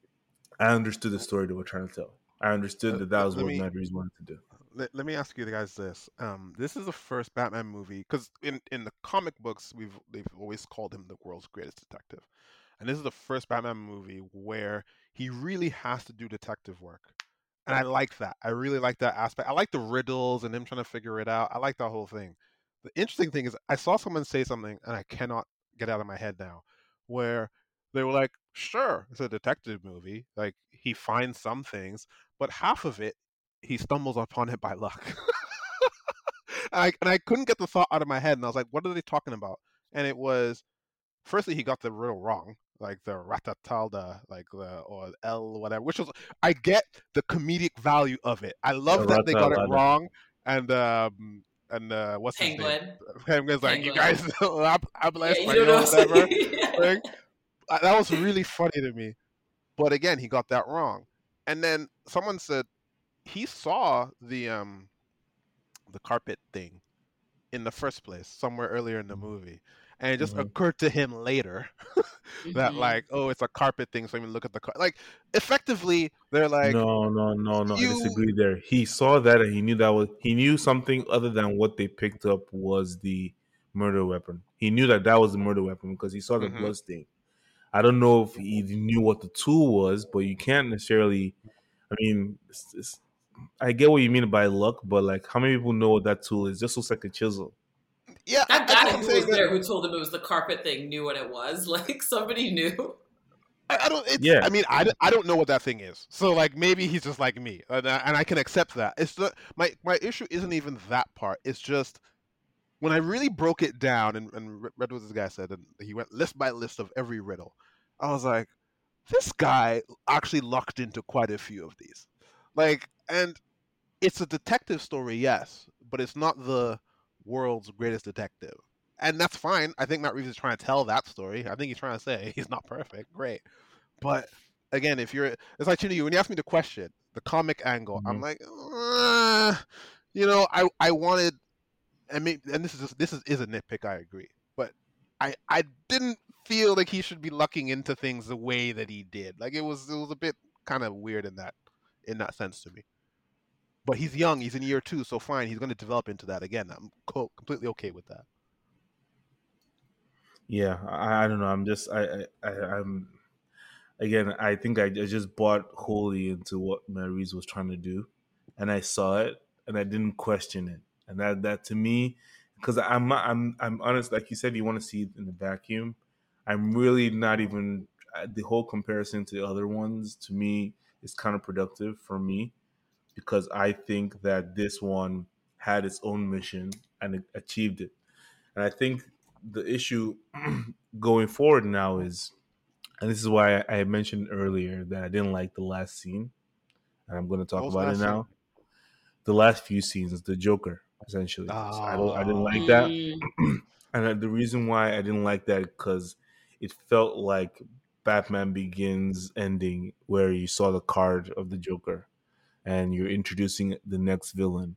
I understood the story they were trying to tell. I understood Uh, that that was let what me- wanted to do. let, let me ask you guys this. Um, this is the first Batman movie because in in the comic books we've they've always called him the world's greatest detective, and this is the first Batman movie where he really has to do detective work, and I like that. I really like that aspect. I like the riddles and him trying to figure it out. I like that whole thing. The interesting thing is I saw someone say something and I cannot get out of my head now, where they were like, "Sure, it's a detective movie. Like he finds some things, but half of it he stumbles upon it by luck." and, I, and I couldn't get the thought out of my head, and I was like, "What are they talking about?" And it was, firstly, he got the riddle wrong, like the ratatalda, like the or L whatever, which was I get the comedic value of it. I love The that they got it wrong, and um and uh, what's his name? Penguin. Penguin's like, you Penguin. guys hab- habla Yeah, you know. whatever. Yeah. thing. That was really funny to me. But again, he got that wrong. And then someone said he saw the um the carpet thing in the first place somewhere earlier in the movie. And it just Mhm. occurred to him later that Mhm. like, oh, it's a carpet thing, so let me look at the car. Like, effectively, they're like, no, no, no, no. you- I disagree there. He saw that and he knew that was he knew something other than what they picked up was the murder weapon. He knew that that was the murder weapon because he saw the Mhm. blood stain. I don't know if he knew what the tool was, but you can't necessarily. I mean, it's, it's, I get what you mean by luck, but like, how many people know what that tool is? Just looks like a chisel. Yeah, That I- I guy don't who say was that- there who told him it was the carpet thing knew what it was. Like somebody knew. I, I don't. It's, Yeah. I mean, I, I don't know what that thing is. So like maybe he's just like me, uh, and I, and I can accept that. It's the my my issue isn't even that part. It's just when I really broke it down and and re- read what this guy said, and he went list by list of every riddle. I was like, this guy actually locked into quite a few of these, like, and it's a detective story, yes, but it's not the world's greatest detective. And that's fine. I think Matt Reeves is trying to tell that story. I think he's trying to say he's not perfect. Great. But again, if you're, it's like you when you ask me the question, the comic angle, I'm Mhm. like, uh, you know, I I wanted, and maybe, and this is just, this is, is a nitpick. I agree, but I I didn't feel like he should be lucking into things the way that he did. Like it was it was a bit kind of weird in that in that sense to me. But he's young. He's in year two, so fine. He's going to develop into that again. I'm co- completely okay with that. Yeah, I, I don't know. I'm just I, I I- I'm again. I think I, I just bought wholly into what Reeves was trying to do, and I saw it, and I didn't question it. And that that to me, because I'm I'm I'm honest. Like you said, you want to see it in the vacuum. I'm really not even uh, the whole comparison to the other ones. To me, is counterproductive for me because I think that this one had its own mission and it achieved it. And I think the issue going forward now is, and this is why I, I mentioned earlier that I didn't like the last scene, and I'm going to talk What about it last scene? now. The last few scenes, the Joker, essentially. So I don't, I didn't like that, Mm. and the reason why I didn't like that because it felt like Batman Begins ending, where you saw the card of the Joker, and you're introducing the next villain.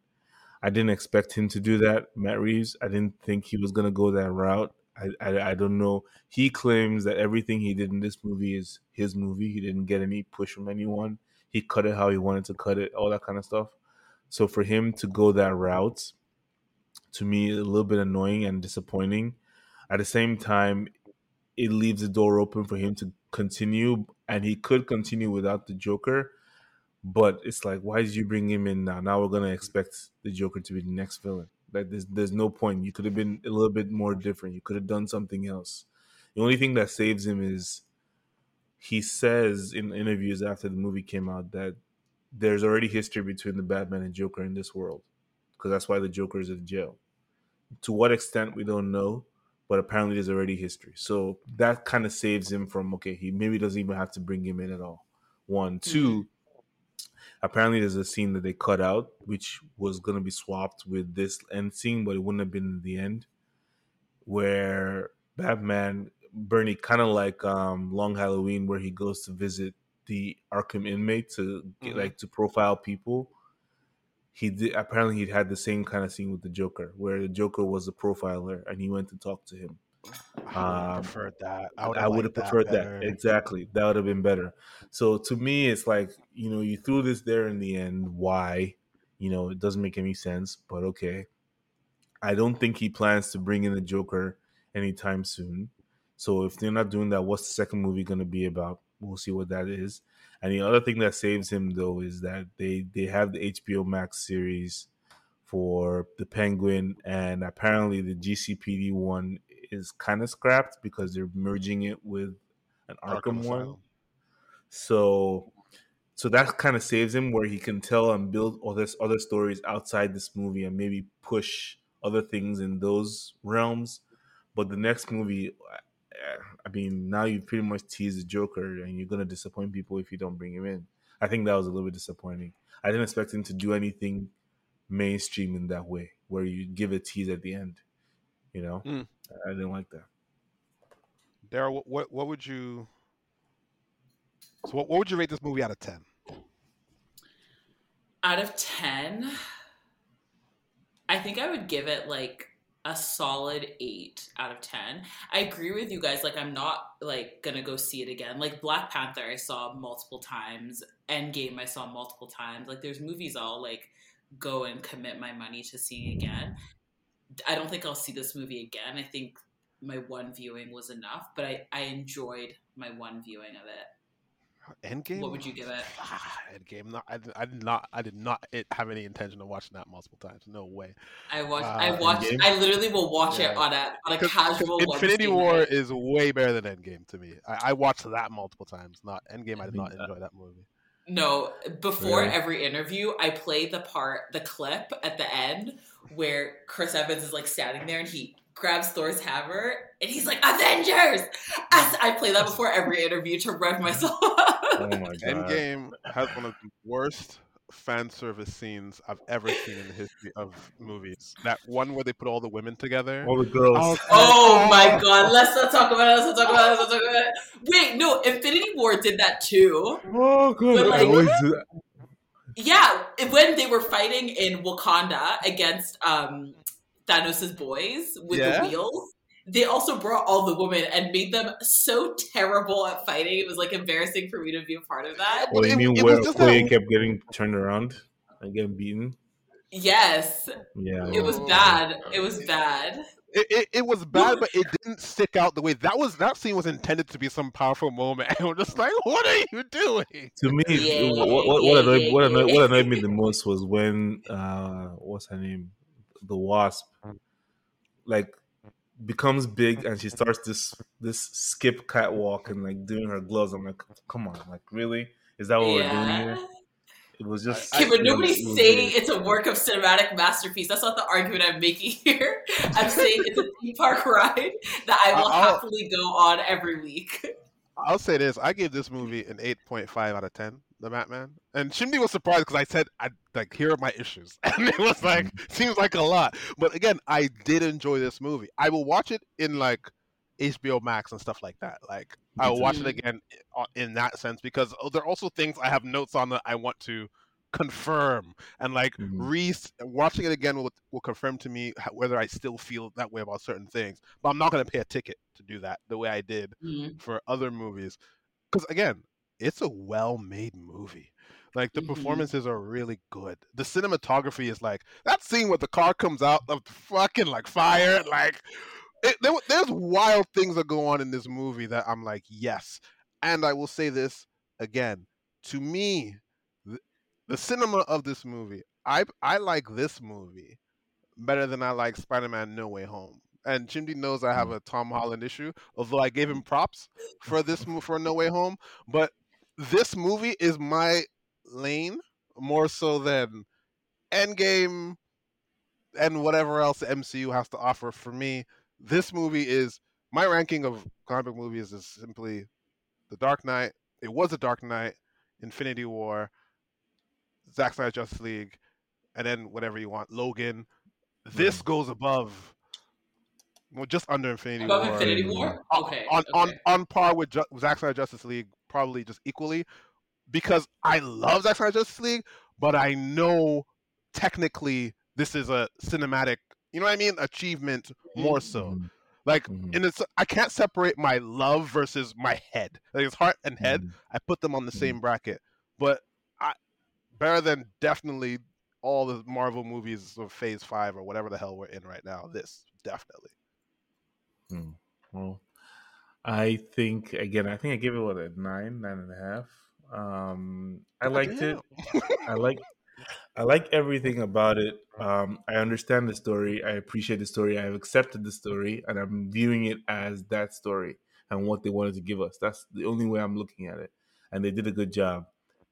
I didn't expect him to do that, Matt Reeves. I didn't think he was gonna go that route. I, I I don't know. He claims that everything he did in this movie is his movie. He didn't get any push from anyone. He cut it how he wanted to cut it, all that kind of stuff. So for him to go that route, to me, a little bit annoying and disappointing. At the same time, it leaves the door open for him to continue, and he could continue without the Joker. But it's like, why did you bring him in now? Now we're gonna expect the Joker to be the next villain. Like, there's there's no point. You could have been a little bit more different. You could have done something else. The only thing that saves him is he says in interviews after the movie came out that there's already history between the Batman and Joker in this world, because that's why the Joker is in jail. To what extent we don't know, but apparently there's already history. So that kind of saves him from okay, he maybe doesn't even have to bring him in at all. One, mm-hmm. 2 apparently there's a scene that they cut out, which was gonna be swapped with this end scene, but it wouldn't have been the end, where Batman Bernie kind of like um Long Halloween, where he goes to visit the Arkham inmate to get, Mhm. like to profile people. He did apparently he had the same kind of scene with the Joker, where the Joker was the profiler and he went to talk to him. I would Um, have preferred that. I I would would have, have preferred that, better. exactly. That would have been better. So to me, it's like you know you threw this there in the end. Why? You know, it doesn't make any sense, but okay. I don't think he plans to bring in the Joker anytime soon. So if they're not doing that, what's the second movie going to be about? We'll see what that is. And the other thing that saves him though is that they they have the HBO Max series for the Penguin, and apparently the GCPD one is kind of scrapped because they're merging it with an Arkham, Arkham one. So so that kind of saves him where he can tell and build all this other stories outside this movie and maybe push other things in those realms. But the next movie, I mean, now you've pretty much teased the Joker, and you're gonna disappoint people if you don't bring him in. I think that was a little bit disappointing. I didn't expect him to do anything mainstream in that way, where you give a tease at the end. You know, mm. I didn't like that. Daryl, what, what, what would you? So, what, what would you rate this movie out of ten? Out of ten, I think I would give it like a solid eight out of ten. I agree with you guys. Like, I'm not like gonna go see it again. Like Black Panther, I saw multiple times. Endgame, I saw multiple times. Like, there's movies I'll like go and commit my money to seeing again. I don't think I'll see this movie again. I think my one viewing was enough, but I I enjoyed my one viewing of it. Endgame. What would you give it? Ah, Endgame. Not, I, I did not. I did not have any intention of watching that multiple times. No way. I watched. Uh, I watch. Endgame? I literally will watch yeah. it on a on a casual. Infinity War night. is way better than Endgame to me. I, I, watched that multiple times. Not Endgame. I did not enjoy that movie. No, before really? every interview, I play the part, the clip at the end where Chris Evans is like standing there and he grabs Thor's hammer and he's like, Avengers! I play that before every interview to rev myself up. Oh my god. Endgame has one of the worst fan service scenes I've ever seen in the history of movies. That one where they put all the women together. All the girls. Oh, oh my god, let's not talk about it. Let's not talk about it. Let's not talk about it. Wait, no, Infinity War did that too. Oh god, like, I always do that. Yeah, when they were fighting in Wakanda against um Thanos' boys with yeah. the wheels they also brought all the women and made them so terrible at fighting. It was like embarrassing for me to be a part of that. Well, you mean it, where Okoye kept getting turned around and getting beaten? Yes. Yeah. It was bad. It was bad. It, it, it, was bad, but it didn't stick out the way that was. That scene was intended to be some powerful moment, and we're just like, "What are you doing?" To me, yeah, what, what, what, annoyed, what, annoyed, what annoyed me the most was when uh, what's her name, the Wasp, like becomes big and she starts this this skip catwalk and like doing her gloves. I'm like, come on, like really? Is that what yeah. we're doing here? It was just. Okay, but nobody's it saying it's a work of cinematic masterpiece. That's not the argument I'm making here. I'm saying it's a theme park ride that I will I'll, happily go on every week. I'll say this: I gave this movie an 8.5 out of 10 the Batman. And Chimdi was surprised because I said, "I like here are my issues," and it was like mm-hmm. seems like a lot. But again, I did enjoy this movie. I will watch it in like HBO Max and stuff like that. Like I will watch it again uh, in that sense because oh, there are also things I have notes on that I want to confirm and like mm-hmm. re watching it again will will confirm to me whether I still feel that way about certain things. But I'm not going to pay a ticket to do that the way I did mm-hmm. for other movies because again, it's a well-made movie. Like the mm-hmm. performances are really good. The cinematography is like that scene where the car comes out of fucking like fire. Like it, there, there's wild things that go on in this movie that I'm like, yes. And I will say this again. To me, the, cinema of this movie, I I like this movie better than I like Spider-Man No Way Home. And Chimdi knows I have mm. a Tom Holland issue, although I gave him props for this for No Way Home. But this movie is my lane more so than Endgame and whatever else the MCU has to offer. For me, this movie is my ranking of comic movies is simply The Dark Knight. It was a Dark Knight, Infinity War, Zack Snyder Justice League, and then whatever you want, Logan. This goes above well, just under Infinity War. Above War. Infinity War? Okay. On, okay. on, on par with Ju- Zack Snyder Justice League, probably just equally, because I love Zack Snyder Justice League, but I know technically this is a cinematic, you know what I mean, achievement more so. Mm-hmm. Like, mm-hmm. and it's I can't separate my love versus my head. Like it's heart and head. Mm-hmm. I put them on the same mm-hmm. bracket, but I better than definitely all the Marvel movies of Phase Five or whatever the hell we're in right now. This definitely. Hmm. Well, I think again. I think I gave it what a nine, nine and a half. Um, I liked it. I like I like everything about it. Um, I understand the story. I appreciate the story. I've accepted the story, and I'm viewing it as that story and what they wanted to give us. That's the only way I'm looking at it, and they did a good job.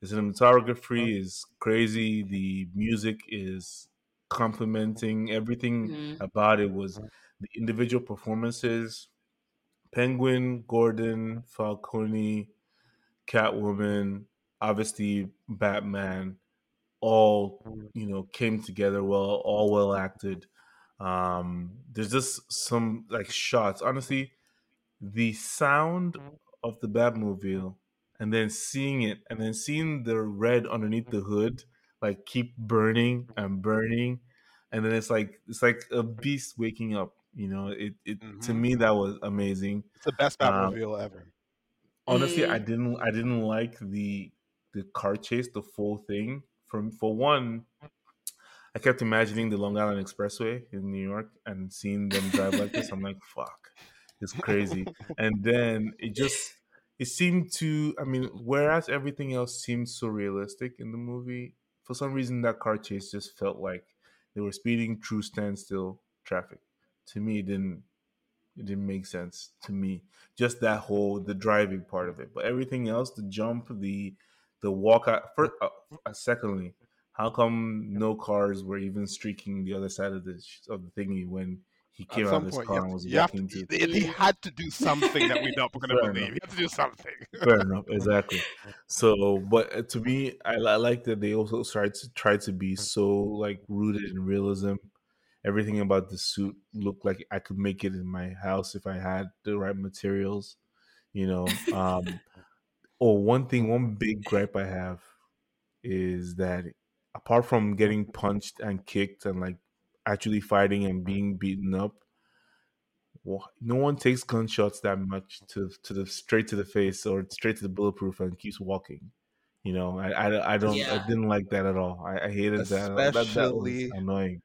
The cinematography is crazy. The music is complementing everything Mhm. about it. Was the individual performances? Penguin, Gordon, Falcone, Catwoman, obviously Batman all you know came together well, all well acted. Um, there's just some like shots. Honestly, the sound of the Batmobile, and then seeing it, and then seeing the red underneath the hood, like keep burning and burning, and then it's like it's like a beast waking up. You know, it it to Mhm. me that was amazing. It's the best Um, Batmobile ever. honestly i Mm. didn't i didn't like the the car chase the full thing from for one i kept imagining the long island expressway in new york and seeing them drive like this i'm like fuck it's crazy and then it just it seemed to i mean whereas everything else seemed so realistic in the movie for some reason that car chase just felt like they were speeding through standstill traffic. To me it didn't it didn't make sense to me just that whole the driving part of it. But everything else the jump the the walk out first uh, uh, secondly how come no cars were even streaking the other side of the of the thingy when he came out of his point, car and was to, walking to, to he, had to do something that we don't we're gonna believe. enough. He had to do something. fair enough exactly so but uh, to me I, I like that they also tried to try to be so like rooted in realism everything about the suit looked like i could make it in my house if i had the right materials you know um oh one thing one big gripe i have is that apart from getting punched and kicked and like actually fighting and being beaten up no one takes gunshots that much to to the straight to the face or straight to the bulletproof and keeps walking. You know, I I, I don't I didn't like that at all. I, I hated that. That that was Especially annoying.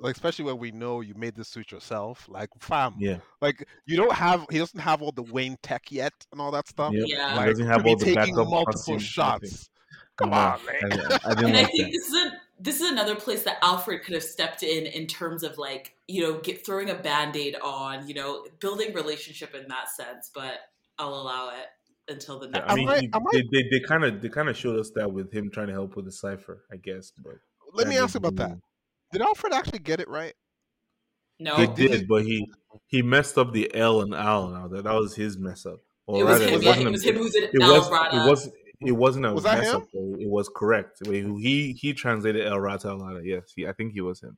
like especially when we know you made this suit yourself. Like fam, Yeah, like you don't have he doesn't have all the Wayne tech yet and all that stuff. yep. Yeah. He doesn't have all the taking backup multiple shots. Come on, man. I didn't And I think that. this is a this is another place that Alfred could have stepped in in terms of like you know get throwing a band aid on you know building relationship in that sense. But I'll allow it until the Yeah, next. I mean, I- he, I they they they kind of they kind of showed us that with him trying to help with the cipher, I guess. But Let me ask you didn't about that. Did Alfred actually get it right? no, He did did, he- but he he messed up the L and Al. Now that that was his mess up. Or it was rather, him. it Yeah, wasn't it was him who's an it was Albrada. it was it wasn't a Was mess up though. It was correct. He he translated El Rata Alada. Yes, he, I think he was him.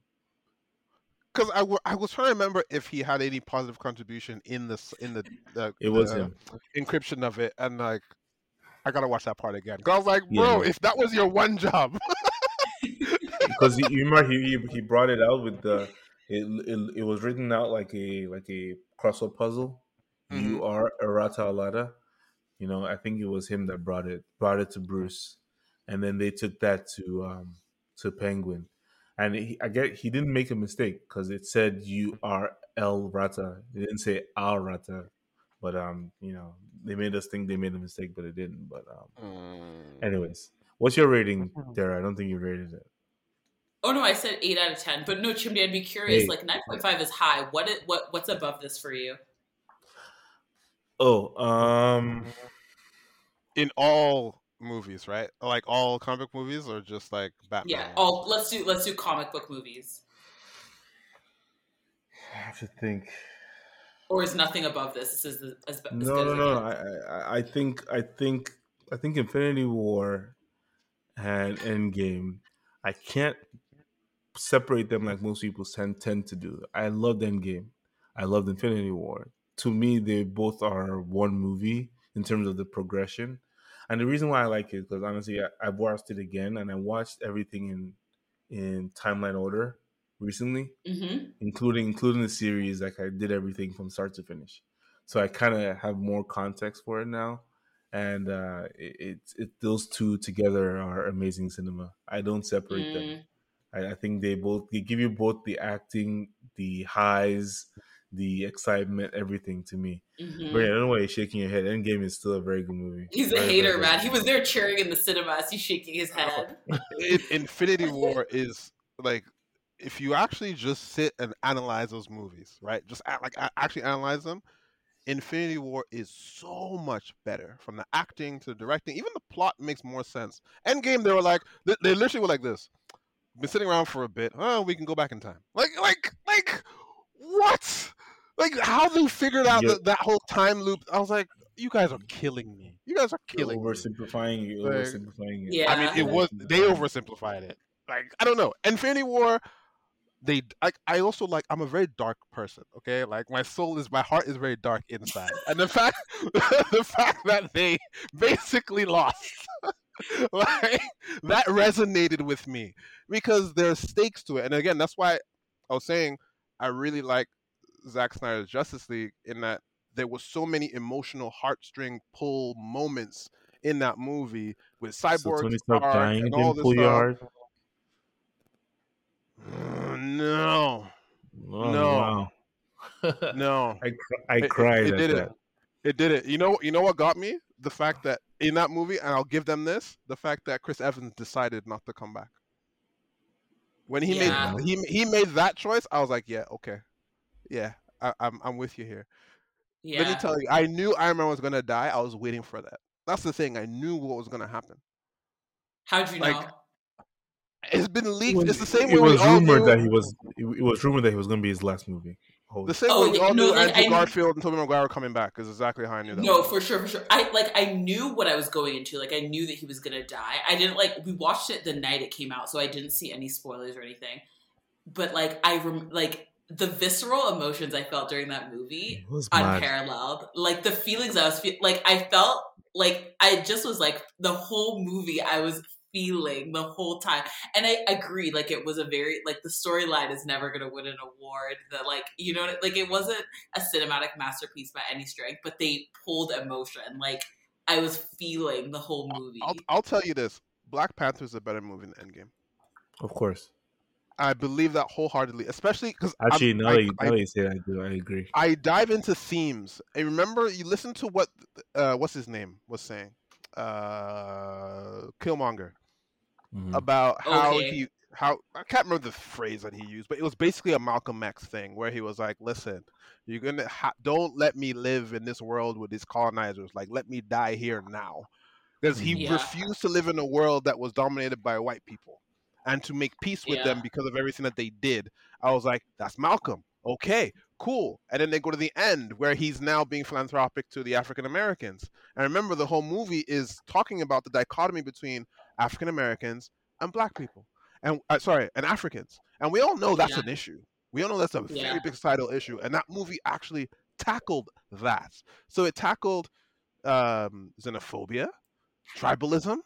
Because I, w- I was trying to remember if he had any positive contribution in this in the, the It was the him. encryption of it, and like I gotta watch that part again. Cause I was like, Yeah, bro, no. if that was your one job, Because you remember he, he brought it out with the it, it it was written out like a like a crossword puzzle. Mm-hmm. You are Arata Alada. You know, I think it was him that brought it brought it to Bruce, and then they took that to um to Penguin, and he, I get he didn't make a mistake because it said you are El Rata. It didn't say Al Rata, but um you know they made us think they made a mistake, but it didn't. But um anyways, what's your rating, Dera? I don't think you rated it. Oh no, I said eight out of ten. But no, Chimdi, I'd be curious. Eight. Like nine point five is high. What it what what's above this for you? Oh, um, in all movies, right? Like all comic movies, or just like Batman? Yeah. ones? Oh, let's do let's do comic book movies. I have to think. Or is nothing above this? This is the, as, as No, good no, as no. I, I, I think, I think, I think Infinity War and Endgame. I can't separate them like most people tend tend to do. I loved Endgame. I loved Infinity War. To me, they both are one movie in terms of the progression. And the reason why I like it because honestly, I, I've watched it again and I watched everything in in timeline order recently Mm-hmm. including including the series. Like I did everything from start to finish, so I kind of have more context for it now. And uh, it, it, it those two together are amazing cinema. I don't separate them. Mm. I, I think they both they give you both the acting, the highs, the excitement, everything to me. Mhm. But yeah, I don't know why you're shaking your head. Endgame is still a very good movie. He's a Very, very hater, good. man. He was there cheering in the cinema as he's shaking his head. In- Infinity War is like if you actually just sit and analyze those movies, right? Just a- like actually analyze them. Infinity War is so much better from the acting to the directing. Even the plot makes more sense. Endgame, they were like they, they literally were like this. Been sitting around for a bit. Oh, we can go back in time. Like like like what? Like how they figured out Yeah. that, that whole time loop. I was like, you guys are killing me. You guys are You're killing me. oversimplifying. You're Like, oversimplifying it. Yeah. I mean, it was they oversimplified it. Like I don't know, Infinity War. They like I also like I'm a very dark person. Okay, like my soul is my heart is very dark inside, and the fact the fact that they basically lost. like that resonated with me because there's stakes to it, and again, that's why I was saying I really like Zack Snyder's Justice League in that there was so many emotional heartstring pull moments in that movie with So Cyborg Tony Stark arc dying and all didn't this pull your stuff. heart. Mm, No, Oh, No. wow. no, I cr- I It- it- cried it at didn't. that. it did it. You know, you know what got me? The fact that in that movie, and I'll give them this: the fact that Chris Evans decided not to come back. When he Yeah. made he he made that choice, I was like, yeah, okay, yeah, I, I'm I'm with you here. Yeah. Let me tell you, I knew Iron Man was gonna die. I was waiting for that. That's the thing. I knew what was gonna happen. How'd you like, know? It's been leaked. was, it's the same it way we was all rumored knew- that he was. It, it was rumored that he was going to be his last movie. Holy The same Oh, way we all no, knew like, Andrew I- Garfield and Tobey Maguire were coming back is exactly how I knew that. No, for sure, for sure. I like I knew what I was going into. Like I knew that he was gonna die. I didn't like we watched it the night it came out, so I didn't see any spoilers or anything. But like I rem- like the visceral emotions I felt during that movie It was mad. unparalleled. Like the feelings I was fe- like I felt like I just was like the whole movie I was feeling the whole time. And I agree like it was a very like the storyline is never going to win an award. That like you know like it wasn't a cinematic masterpiece by any stretch, but they pulled emotion. Like I was feeling the whole movie. I'll I'll tell you this: Black Panther is a better movie than Endgame. Of course. I believe that wholeheartedly, especially because Actually, now I, you, I, now that you say that, I do. I agree. I dive into themes. And remember, you listen to what uh, what's his name was saying, uh, Killmonger, Mhm. about how Okay. he how I can't remember the phrase that he used, but it was basically a Malcolm X thing where he was like, "Listen, you're gonna ha- don't let me live in this world with these colonizers. Like, let me die here now." Because he Yeah. refused to live in a world that was dominated by white people and to make peace with them because of everything that they did. I was like, "That's Malcolm. Okay, cool." And then they go to the end where he's now being philanthropic to the African Americans. And remember, the whole movie is talking about the dichotomy between African Americans and black people and uh, sorry and africans and we all know that's Yeah. an issue we all know that's a Yeah. very big societal issue and that movie actually tackled that so it tackled um, xenophobia tribalism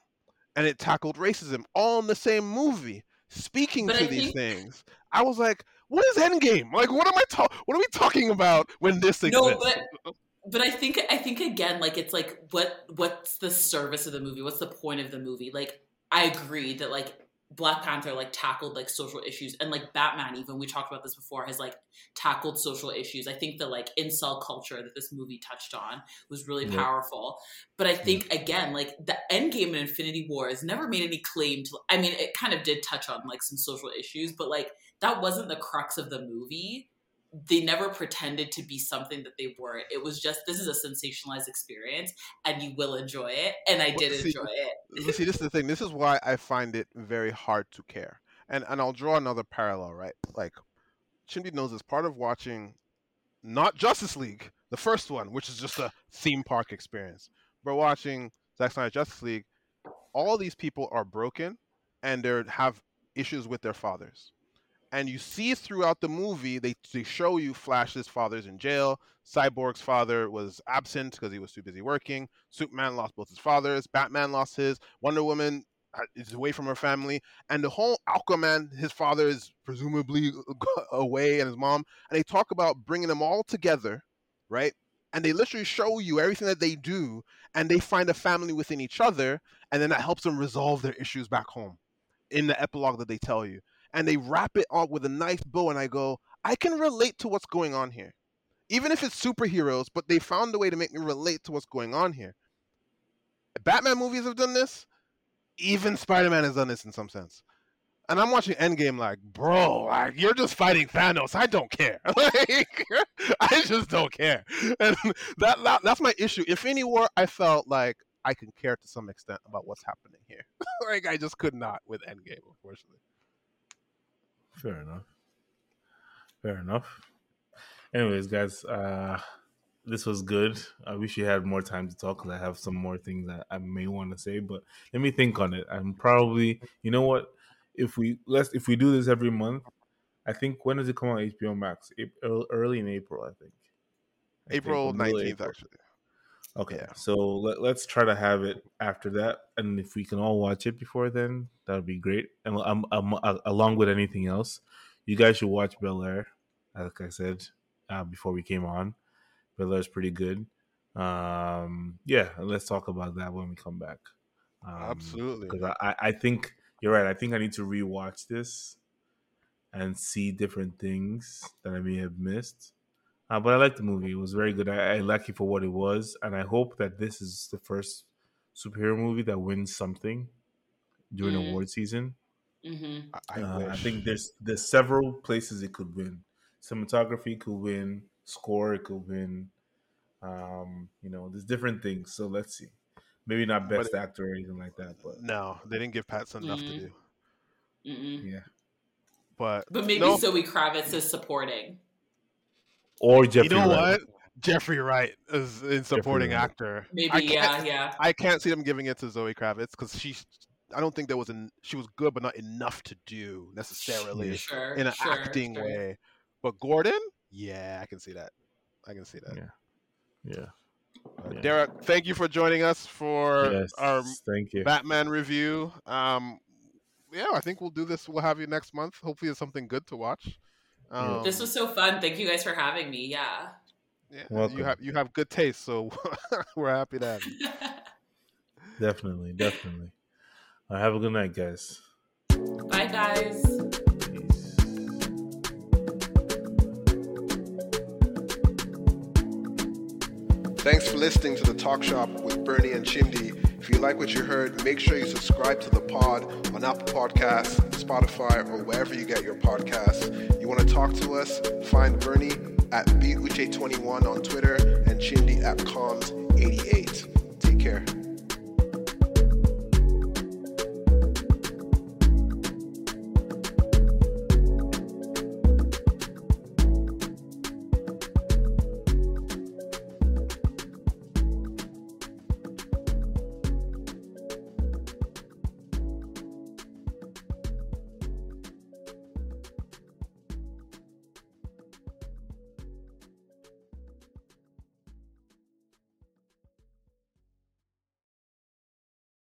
and it tackled racism all in the same movie speaking But to I these think- things i was like what is endgame like what am i talking what are we talking about when this exists? no, but but I think I think again, like it's like what what's the service of the movie? What's the point of the movie? Like I agree that like Black Panther like tackled like social issues and like Batman even we talked about this before has like tackled social issues. I think the like incel culture that this movie touched on was really Yeah. powerful. But I think again like the end game in Infinity War has never made any claim to I mean it kind of did touch on like some social issues, but like that wasn't the crux of the movie they never pretended to be something that they weren't. It was just this is a sensationalized experience, and you will enjoy it. And I Well, did see- enjoy it. See, this is the thing. This is why I find it very hard to care. And and I'll draw another parallel, right? Like Chimdi knows as part of watching not Justice League, the first one, which is just a theme park experience, but watching Zack Snyder Justice League, all these people are broken and they have issues with their fathers. And you see throughout the movie, they, they show you Flash's father's in jail. Cyborg's father was absent because he was too busy working. Superman lost both his fathers. Batman lost his. Wonder Woman uh, is away from her family. And the whole Aquaman, his father is presumably away and his mom. And they talk about bringing them all together, right? And they literally show you everything that they do. And they find a family within each other. And then that helps them resolve their issues back home in the epilogue that they tell you. And they wrap it up with a nice bow, and I go, I can relate to what's going on here, even if it's superheroes. But they found a way to make me relate to what's going on here. Batman movies have done this. Even Spider Man has done this in some sense. And I'm watching Endgame like, bro, like you're just fighting Thanos. I don't care. like, I just don't care. And that, that that's my issue. Infinity War, I felt like I can care to some extent about what's happening here. like I just could not with Endgame, unfortunately. Fair enough. Fair enough. Anyways, guys, uh this was good. I wish you had more time to talk because I have some more things that I may want to say, but let me think on it. I'm probably, you know what? If we let's if we do this every month, I think when does it come on HBO Max? April, early in April, I think. I April nineteenth, actually. Okay, yeah. so let, let's try to have it after that, and if we can all watch it before then, that would be great. And I'm, along with anything else, you guys should watch Bel Air. Like I said uh, before we came on, Bel Air is pretty good. Um, yeah, let's talk about that when we come back. Um, Absolutely, because I, I think you're right. I think I need to rewatch this and see different things that I may have missed. Uh, but I like the movie. It was very good. I, I, like it for what it was, and I hope that this is the first superhero movie that wins something during mm. award season. Mm-hmm. I, uh, I, think there's there's several places it could win. Cinematography could win. Score it could win. Um, you know, there's different things. So let's see. Maybe not best actor or anything like that, but no, they didn't give Pattinson enough mm-hmm. to do. Mm-mm. Yeah, but but maybe no. Zoe Kravitz is supporting or Jeffrey. You know Wright. what? Jeffrey Wright is in supporting actor. Maybe yeah, yeah. I can't see them giving it to Zoe Kravitz because she's. I don't think there was an. She was good, but not enough to do necessarily sure, in an sure, acting sure. way. But Gordon, yeah, I can see that. I can see that. Yeah, yeah. Uh, yeah. Dera, thank you for joining us for yes, our thank you. Batman review. Um, yeah, I think we'll do this. We'll have you next month. Hopefully, it's something good to watch. Um, this was so fun. Thank you guys for having me. Yeah. Yeah. Welcome. You have you have good taste, so we're happy to have you. definitely, definitely. Right, have a good night, guys. Bye, guys. Thanks for listening to the Talk Shop with Bernie and Chimdi. If you like what you heard, make sure you subscribe to the pod on Apple Podcasts, Spotify, or wherever you get your podcasts. You want to talk to us? Find Bernie at BUche21 on Twitter and Chimdi at Comms88. Take care.